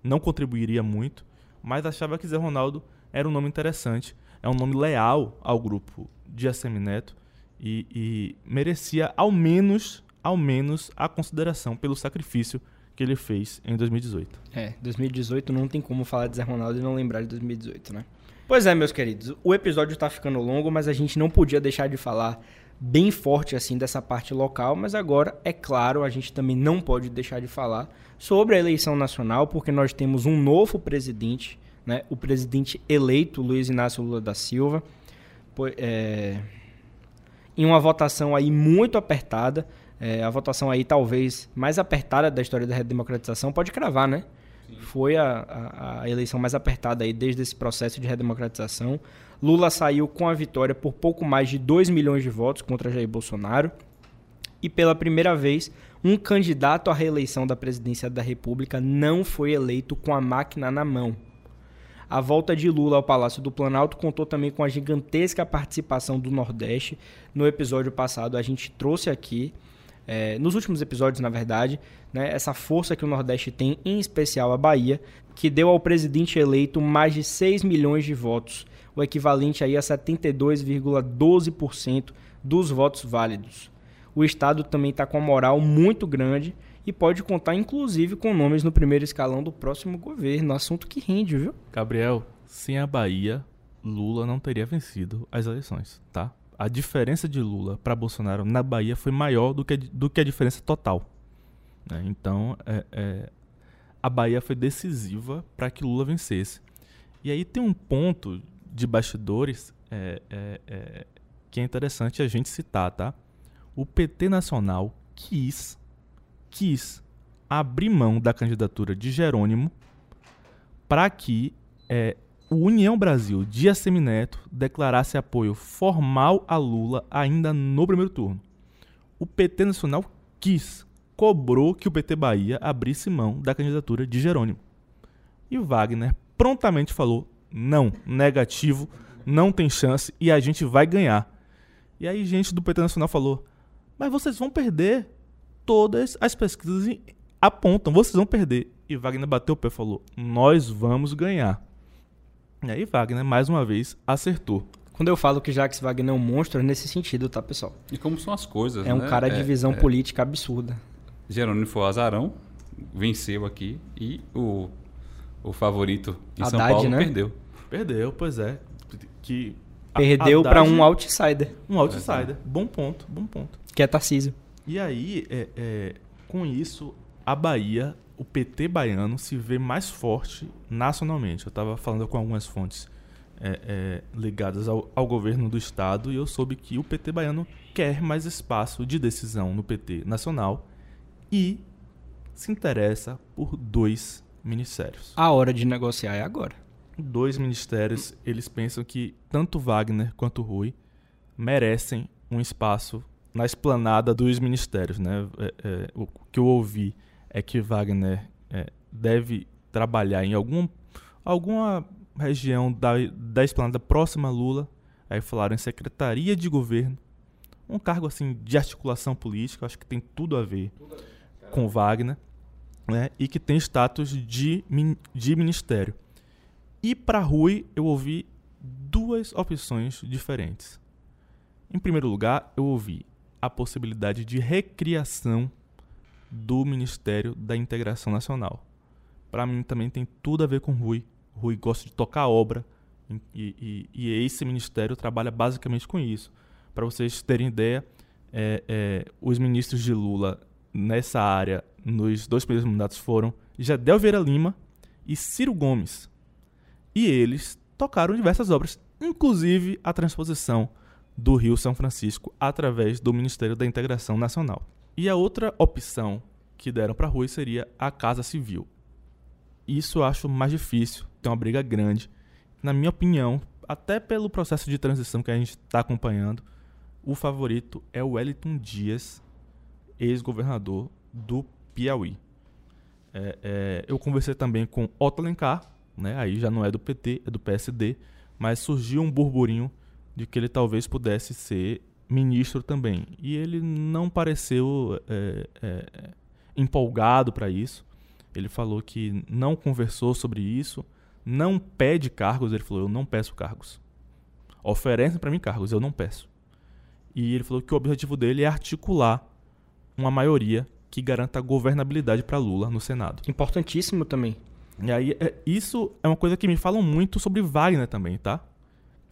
não contribuiria muito, mas achava que Zé Ronaldo era um nome interessante é um nome leal ao grupo de Assemineto e, e merecia ao menos, ao menos a consideração pelo sacrifício que ele fez em 2018. É, 2018 não tem como falar de Zé Ronaldo e não lembrar de 2018, né? Pois é, meus queridos, o episódio está ficando longo, mas a gente não podia deixar de falar bem forte assim dessa parte local, mas agora, é claro, a gente também não pode deixar de falar sobre a eleição nacional, porque nós temos um novo presidente né, o presidente eleito, Luiz Inácio Lula da Silva, é, em uma votação aí muito apertada, é, a votação aí talvez mais apertada da história da redemocratização, pode cravar, né? Sim. Foi a, a, a, eleição mais apertada aí desde esse processo de redemocratização. Lula saiu com a vitória por pouco mais de 2 milhões de votos contra Jair Bolsonaro. E pela primeira vez, um candidato à reeleição da presidência da República não foi eleito com a máquina na mão. A volta de Lula ao Palácio do Planalto contou também com a gigantesca participação do Nordeste. No episódio passado, a gente trouxe aqui, é, nos últimos episódios, na verdade, né, essa força que o Nordeste tem, em especial a Bahia, que deu ao presidente eleito mais de 6 milhões de votos, o equivalente aí a 72,12% dos votos válidos. O Estado também está com uma moral muito grande e pode contar inclusive com nomes no primeiro escalão do próximo governo, assunto que rende, viu? Gabriel, sem a Bahia, Lula não teria vencido as eleições, tá? A diferença de Lula para Bolsonaro na Bahia foi maior do que, do que a diferença total. Né? Então, é, é, a Bahia foi decisiva para que Lula vencesse. E aí tem um ponto de bastidores é, é, é que é interessante a gente citar, tá? O PT Nacional quis quis abrir mão da candidatura de Jerônimo para que é, o União Brasil de Assemineto declarasse apoio formal a Lula ainda no primeiro turno. O PT Nacional quis, cobrou que o PT Bahia abrisse mão da candidatura de Jerônimo. E Wagner prontamente falou: não, negativo, não tem chance e a gente vai ganhar. E aí, gente do PT Nacional falou: mas vocês vão perder. Todas as pesquisas apontam, vocês vão perder. E Wagner bateu o pé e falou: nós vamos ganhar. E aí, Wagner, mais uma vez, acertou. Quando eu falo que Jacques Wagner é um monstro, é nesse sentido, tá, pessoal? E como são as coisas, É um né? cara de É, visão é. política absurda. Jerônimo foi o azarão, venceu aqui e o, o favorito em São Haddad, Paulo né? perdeu. Perdeu, pois é. Que Perdeu pra um outsider, Um outsider. Bom ponto, bom ponto. que é Tarcísio. E aí, é, é, com isso, a Bahia, o PT baiano, se vê mais forte nacionalmente. Eu estava falando com algumas fontes é, é, ligadas ao, ao governo do Estado e eu soube que o PT baiano quer mais espaço de decisão no PT nacional e se interessa por dois ministérios. A hora de negociar é agora. Dois ministérios, eles pensam que tanto Wagner quanto Rui merecem um espaço na esplanada dos ministérios. Né? É, é, o que eu ouvi é que Wagner é, deve trabalhar em algum, alguma região da, da esplanada próxima a Lula. Aí falaram em secretaria de governo, um cargo assim de articulação política, acho que tem tudo a ver com Wagner, né? e que tem status de, de ministério. E para Rui, eu ouvi duas opções diferentes. Em primeiro lugar, eu ouvi a possibilidade de recriação do Ministério da Integração Nacional. Para mim também tem tudo a ver com Rui. Rui gosta de tocar obra e, e- e esse ministério trabalha basicamente com isso. Para vocês terem ideia, é, é, os ministros de Lula nessa área nos dois primeiros mandatos foram Jadel Vieira Lima e Ciro Gomes. E eles tocaram diversas obras, inclusive a transposição do Rio São Francisco através do Ministério da Integração Nacional. E a outra opção que deram para Rui seria a Casa Civil. Isso eu acho mais difícil, tem uma briga grande. Na minha opinião, até pelo processo de transição que a gente está acompanhando, o favorito é o Wellington Dias, ex-governador do Piauí. É, é, eu conversei também com Otto Alencar, né? aí já não é do PT, é do PSD, mas surgiu um burburinho de que ele talvez pudesse ser ministro também. E ele não pareceu é, é, empolgado para isso. Ele falou que não conversou sobre isso, não pede cargos. Ele falou: Eu não peço cargos. Oferecem para mim cargos, eu não peço. E ele falou que o objetivo dele é articular uma maioria que garanta governabilidade para Lula no Senado. Importantíssimo também. E aí, é- isso é uma coisa que me falam muito sobre Wagner também, tá?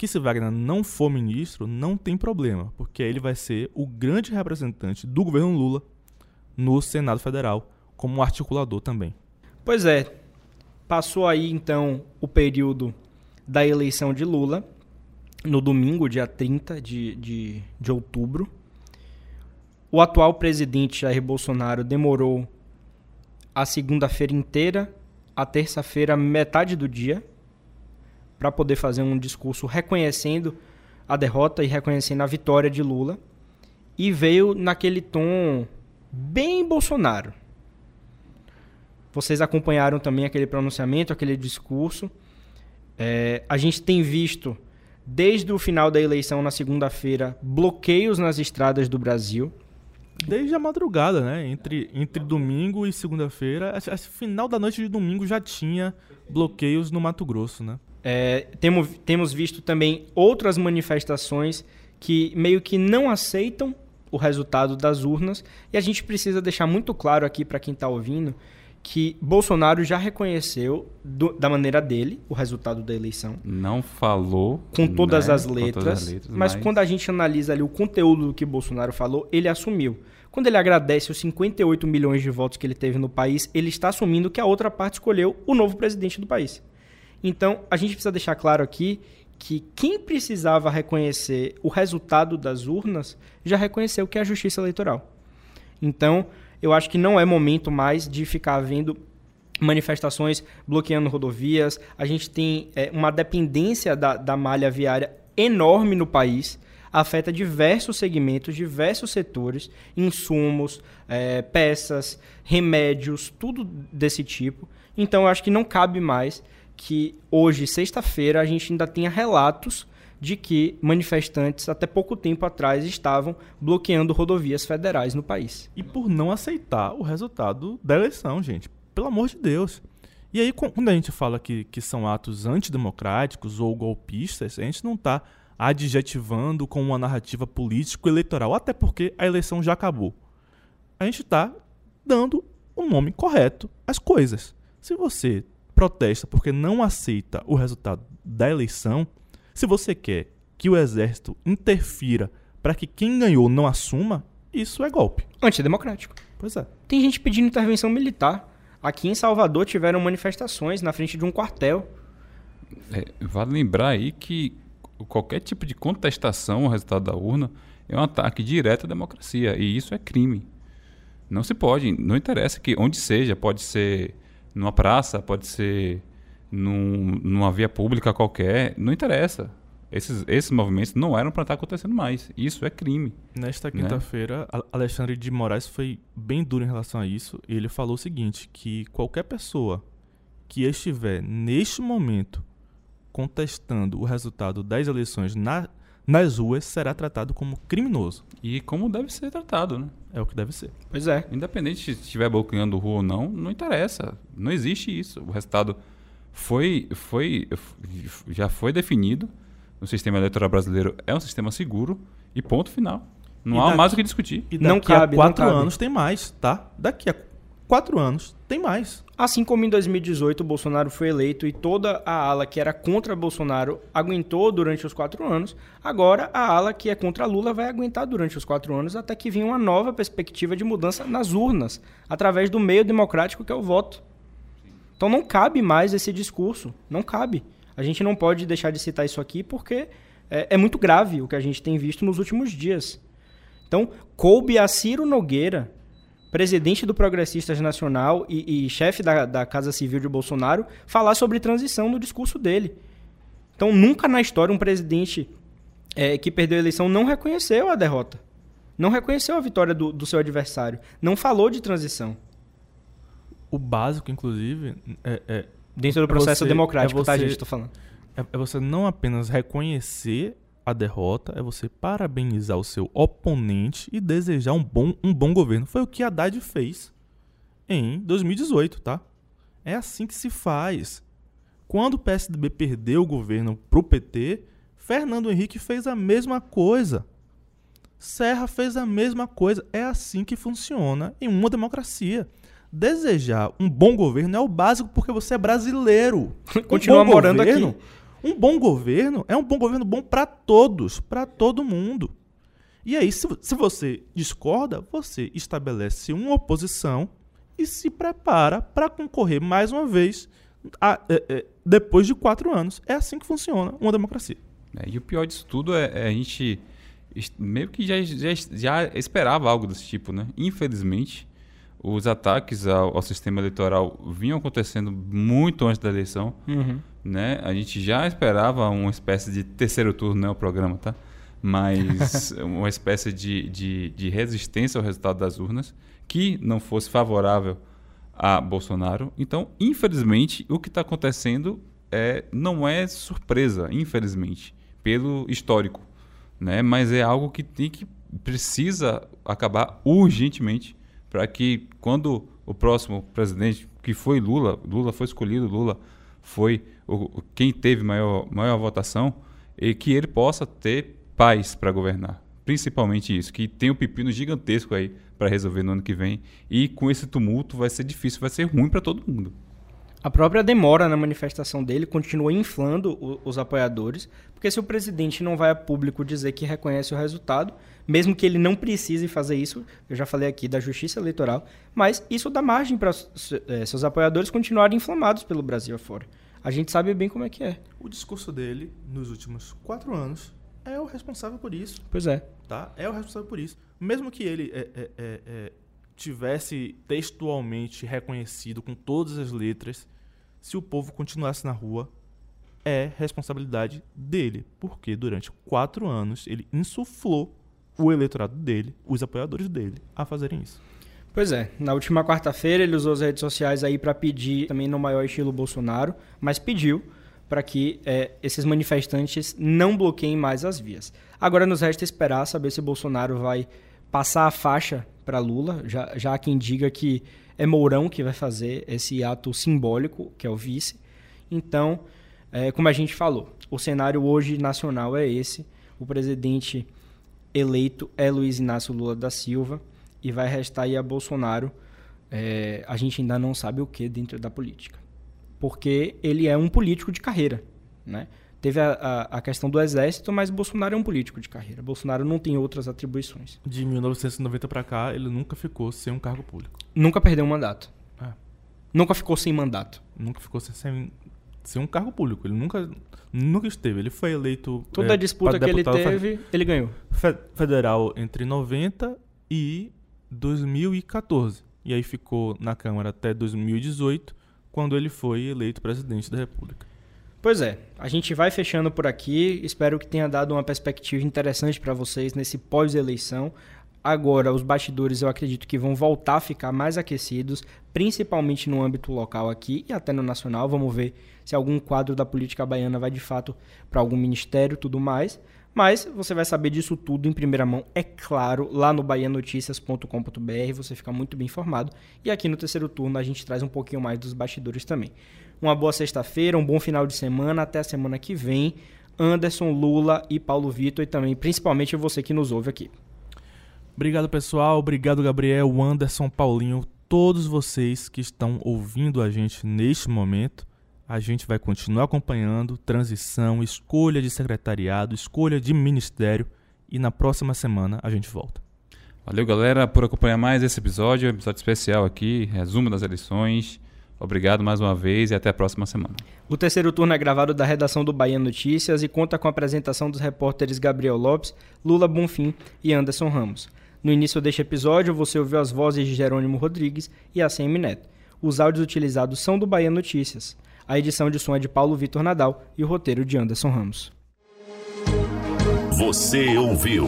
Que se Wagner não for ministro, não tem problema, porque ele vai ser o grande representante do governo Lula no Senado Federal, como articulador também. Pois é, passou aí então o período da eleição de Lula, no domingo, dia 30 de, de, de outubro. O atual presidente Jair Bolsonaro demorou a segunda-feira inteira, a terça-feira, metade do dia, para poder fazer um discurso reconhecendo a derrota e reconhecendo a vitória de Lula. E veio naquele tom bem Bolsonaro. Vocês acompanharam também aquele pronunciamento, aquele discurso. É, a gente tem visto, desde o final da eleição na segunda-feira, bloqueios nas estradas do Brasil. Desde a madrugada, né? Entre, entre domingo e segunda-feira, final da noite de domingo já tinha bloqueios no Mato Grosso, né? É, temos, temos visto também outras manifestações que meio que não aceitam o resultado das urnas. E a gente precisa deixar muito claro aqui para quem está ouvindo que Bolsonaro já reconheceu, do- da maneira dele, o resultado da eleição. Não falou. com todas, né, as com letras, todas as letras, mas, quando a gente analisa ali o conteúdo do que Bolsonaro falou, ele assumiu. Quando ele agradece os 58 milhões de votos que ele teve no país, ele está assumindo que a outra parte escolheu o novo presidente do país. Então, a gente precisa deixar claro aqui que quem precisava reconhecer o resultado das urnas já reconheceu que é a justiça eleitoral. Então, eu acho que não é momento mais de ficar vendo manifestações bloqueando rodovias. A gente tem é, uma dependência da, da malha viária enorme no país. afeta diversos segmentos, diversos setores, insumos, é, peças, remédios, tudo desse tipo. Então, eu acho que não cabe mais que hoje, sexta-feira, a gente ainda tenha relatos de que manifestantes, até pouco tempo atrás, estavam bloqueando rodovias federais no país. E por não aceitar o resultado da eleição, gente. Pelo amor de Deus. E aí, quando a gente fala que, que são atos antidemocráticos ou golpistas, a gente não está adjetivando com uma narrativa político-eleitoral, até porque a eleição já acabou. A gente está dando o nome correto às coisas. Se você protesta porque não aceita o resultado da eleição, se você quer que o exército interfira para que quem ganhou não assuma, isso é golpe. Antidemocrático. Pois é. Tem gente pedindo intervenção militar. Aqui em Salvador tiveram manifestações na frente de um quartel. É, vale lembrar aí que qualquer tipo de contestação ao resultado da urna é um ataque direto à democracia. E isso é crime. Não se pode, não interessa que onde seja, pode ser numa praça, pode ser num, numa via pública qualquer, não interessa. Esses, esses movimentos não eram para estar acontecendo mais. Isso é crime. Nesta né? quinta-feira, Alexandre de Moraes foi bem duro em relação a isso. Ele falou o seguinte: que qualquer pessoa que estiver neste momento contestando o resultado das eleições na, nas ruas será tratado como criminoso. E como deve ser tratado, né? É o que deve ser. Pois é. Independente se estiver bloqueando rua ou não, não interessa. Não existe isso. O resultado foi, foi, já foi definido. O sistema eleitoral brasileiro é um sistema seguro e ponto final. Não E há daqui- mais o que discutir. E Não daqui cabe, a não quatro cabe. anos tem mais, tá? Daqui a quatro anos tem mais. Assim como em 2018 o Bolsonaro foi eleito e toda a ala que era contra Bolsonaro aguentou durante os quatro anos, agora a ala que é contra Lula vai aguentar durante os quatro anos até que venha uma nova perspectiva de mudança nas urnas, através do meio democrático que é o voto. Então não cabe mais esse discurso, não cabe. A gente não pode deixar de citar isso aqui porque é, é muito grave o que a gente tem visto nos últimos dias. Então, coube a Ciro Nogueira, presidente do Progressistas Nacional e, e chefe da, da Casa Civil de Bolsonaro, falar sobre transição no discurso dele. Então, nunca na história um presidente é, que perdeu a eleição não reconheceu a derrota. Não reconheceu a vitória do, do seu adversário. Não falou de transição. O básico, inclusive, é, é, Dentro do É processo você- democrático, é tá, você- gente? Tô falando. é, é você não apenas reconhecer a derrota, é você parabenizar o seu oponente e desejar um bom, um bom governo. Foi o que Haddad fez em 2018, tá? É assim que se faz. Quando o PSDB perdeu o governo pro PT, Fernando Henrique fez a mesma coisa. Serra fez a mesma coisa. É assim que funciona em uma democracia. Desejar um bom governo é o básico porque você é brasileiro. <laughs> Um Continua bom morando governo- aqui. Um bom governo é um bom governo bom para todos, para todo mundo. E aí, se, se você discorda, você estabelece uma oposição e se prepara para concorrer mais uma vez a- é, é, depois de quatro anos. É assim que funciona uma democracia. É, e o pior disso tudo é, é a gente meio que já, já, já esperava algo desse tipo, né? Infelizmente, os ataques ao, ao sistema eleitoral vinham acontecendo muito antes da eleição, né? A gente já esperava uma espécie de terceiro turno, não é o programa, tá? Mas <laughs> uma espécie de, de, de resistência ao resultado das urnas que não fosse favorável a Bolsonaro. Então, infelizmente, o que está acontecendo é, não é surpresa, infelizmente, pelo histórico, né? Mas é algo que tem que precisa acabar urgentemente para que quando o próximo presidente, que foi Lula, Lula foi escolhido, Lula foi o, quem teve maior, maior votação, e que ele possa ter paz para governar. Principalmente isso, que tem um pepino gigantesco aí para resolver no ano que vem. E com esse tumulto vai ser difícil, vai ser ruim para todo mundo. A própria demora na manifestação dele continua inflando o- os apoiadores, porque se o presidente não vai a público dizer que reconhece o resultado, mesmo que ele não precise fazer isso, eu já falei aqui da justiça eleitoral, mas isso dá margem para seus apoiadores continuarem inflamados pelo Brasil afora. A gente sabe bem como é que é. O discurso dele nos últimos quatro anos é o responsável por isso. Pois é. tá? É o responsável por isso. Mesmo que ele é, é, é, é, tivesse textualmente reconhecido com todas as letras, se o povo continuasse na rua, é responsabilidade dele, porque durante quatro anos ele insuflou o eleitorado dele, os apoiadores dele, a fazerem isso. Pois é, na última quarta-feira ele usou as redes sociais aí para pedir, também no maior estilo Bolsonaro, mas pediu para que é, esses manifestantes não bloqueiem mais as vias. Agora nos resta esperar saber se Bolsonaro vai passar a faixa para Lula, já, já há quem diga que é Mourão que vai fazer esse ato simbólico, que é o vice. Então, é, como a gente falou, o cenário hoje nacional é esse. O presidente eleito é Luiz Inácio Lula da Silva e vai restar aí a Bolsonaro. É, a gente ainda não sabe o que dentro da política, porque ele é um político de carreira, né? Teve a, a, a, questão do exército, mas Bolsonaro é um político de carreira. Bolsonaro não tem outras atribuições. De 1990 para cá, ele nunca ficou sem um cargo público. Nunca perdeu um mandato. É. Nunca ficou sem mandato. Nunca ficou sem, ser um cargo público. Ele nunca, nunca esteve. Ele foi eleito. Toda é, a disputa que ele teve, ele ganhou. Federal entre 90 e 2014. E aí ficou na Câmara até 2018, quando ele foi eleito presidente da República. Pois é, a gente vai fechando por aqui. Espero que tenha dado uma perspectiva interessante para vocês nesse pós-eleição. Agora, os bastidores eu acredito que vão voltar a ficar mais aquecidos, principalmente no âmbito local aqui e até no nacional. Vamos ver se algum quadro da política baiana vai de fato para algum ministério tudo mais. Mas você vai saber disso tudo em primeira mão, é claro, lá no baianoticias.com.br, você fica muito bem informado. E aqui no terceiro turno a gente traz um pouquinho mais dos bastidores também. Uma boa sexta-feira, um bom final de semana, até a semana que vem. Anderson, Lula e Paulo Vitor e também principalmente você que nos ouve aqui. Obrigado, pessoal. Obrigado, Gabriel, Anderson, Paulinho, todos vocês que estão ouvindo a gente neste momento. A gente vai continuar acompanhando transição, escolha de secretariado, escolha de ministério e na próxima semana a gente volta. Valeu, galera, por acompanhar mais esse episódio, episódio especial aqui, resumo das eleições. Obrigado mais uma vez e até a próxima semana. O terceiro turno é gravado da redação do Bahia Notícias e conta com a apresentação dos repórteres Gabriel Lopes, Lula Bonfim e Anderson Ramos. No início deste episódio, você ouviu as vozes de Jerônimo Rodrigues e ACM Neto. Os áudios utilizados são do Bahia Notícias. A edição de som é de Paulo Vitor Nadal e o roteiro de Anderson Ramos. Você ouviu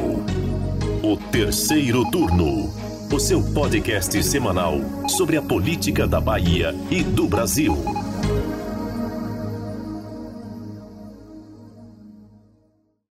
o terceiro turno, o seu podcast semanal sobre a política da Bahia e do Brasil.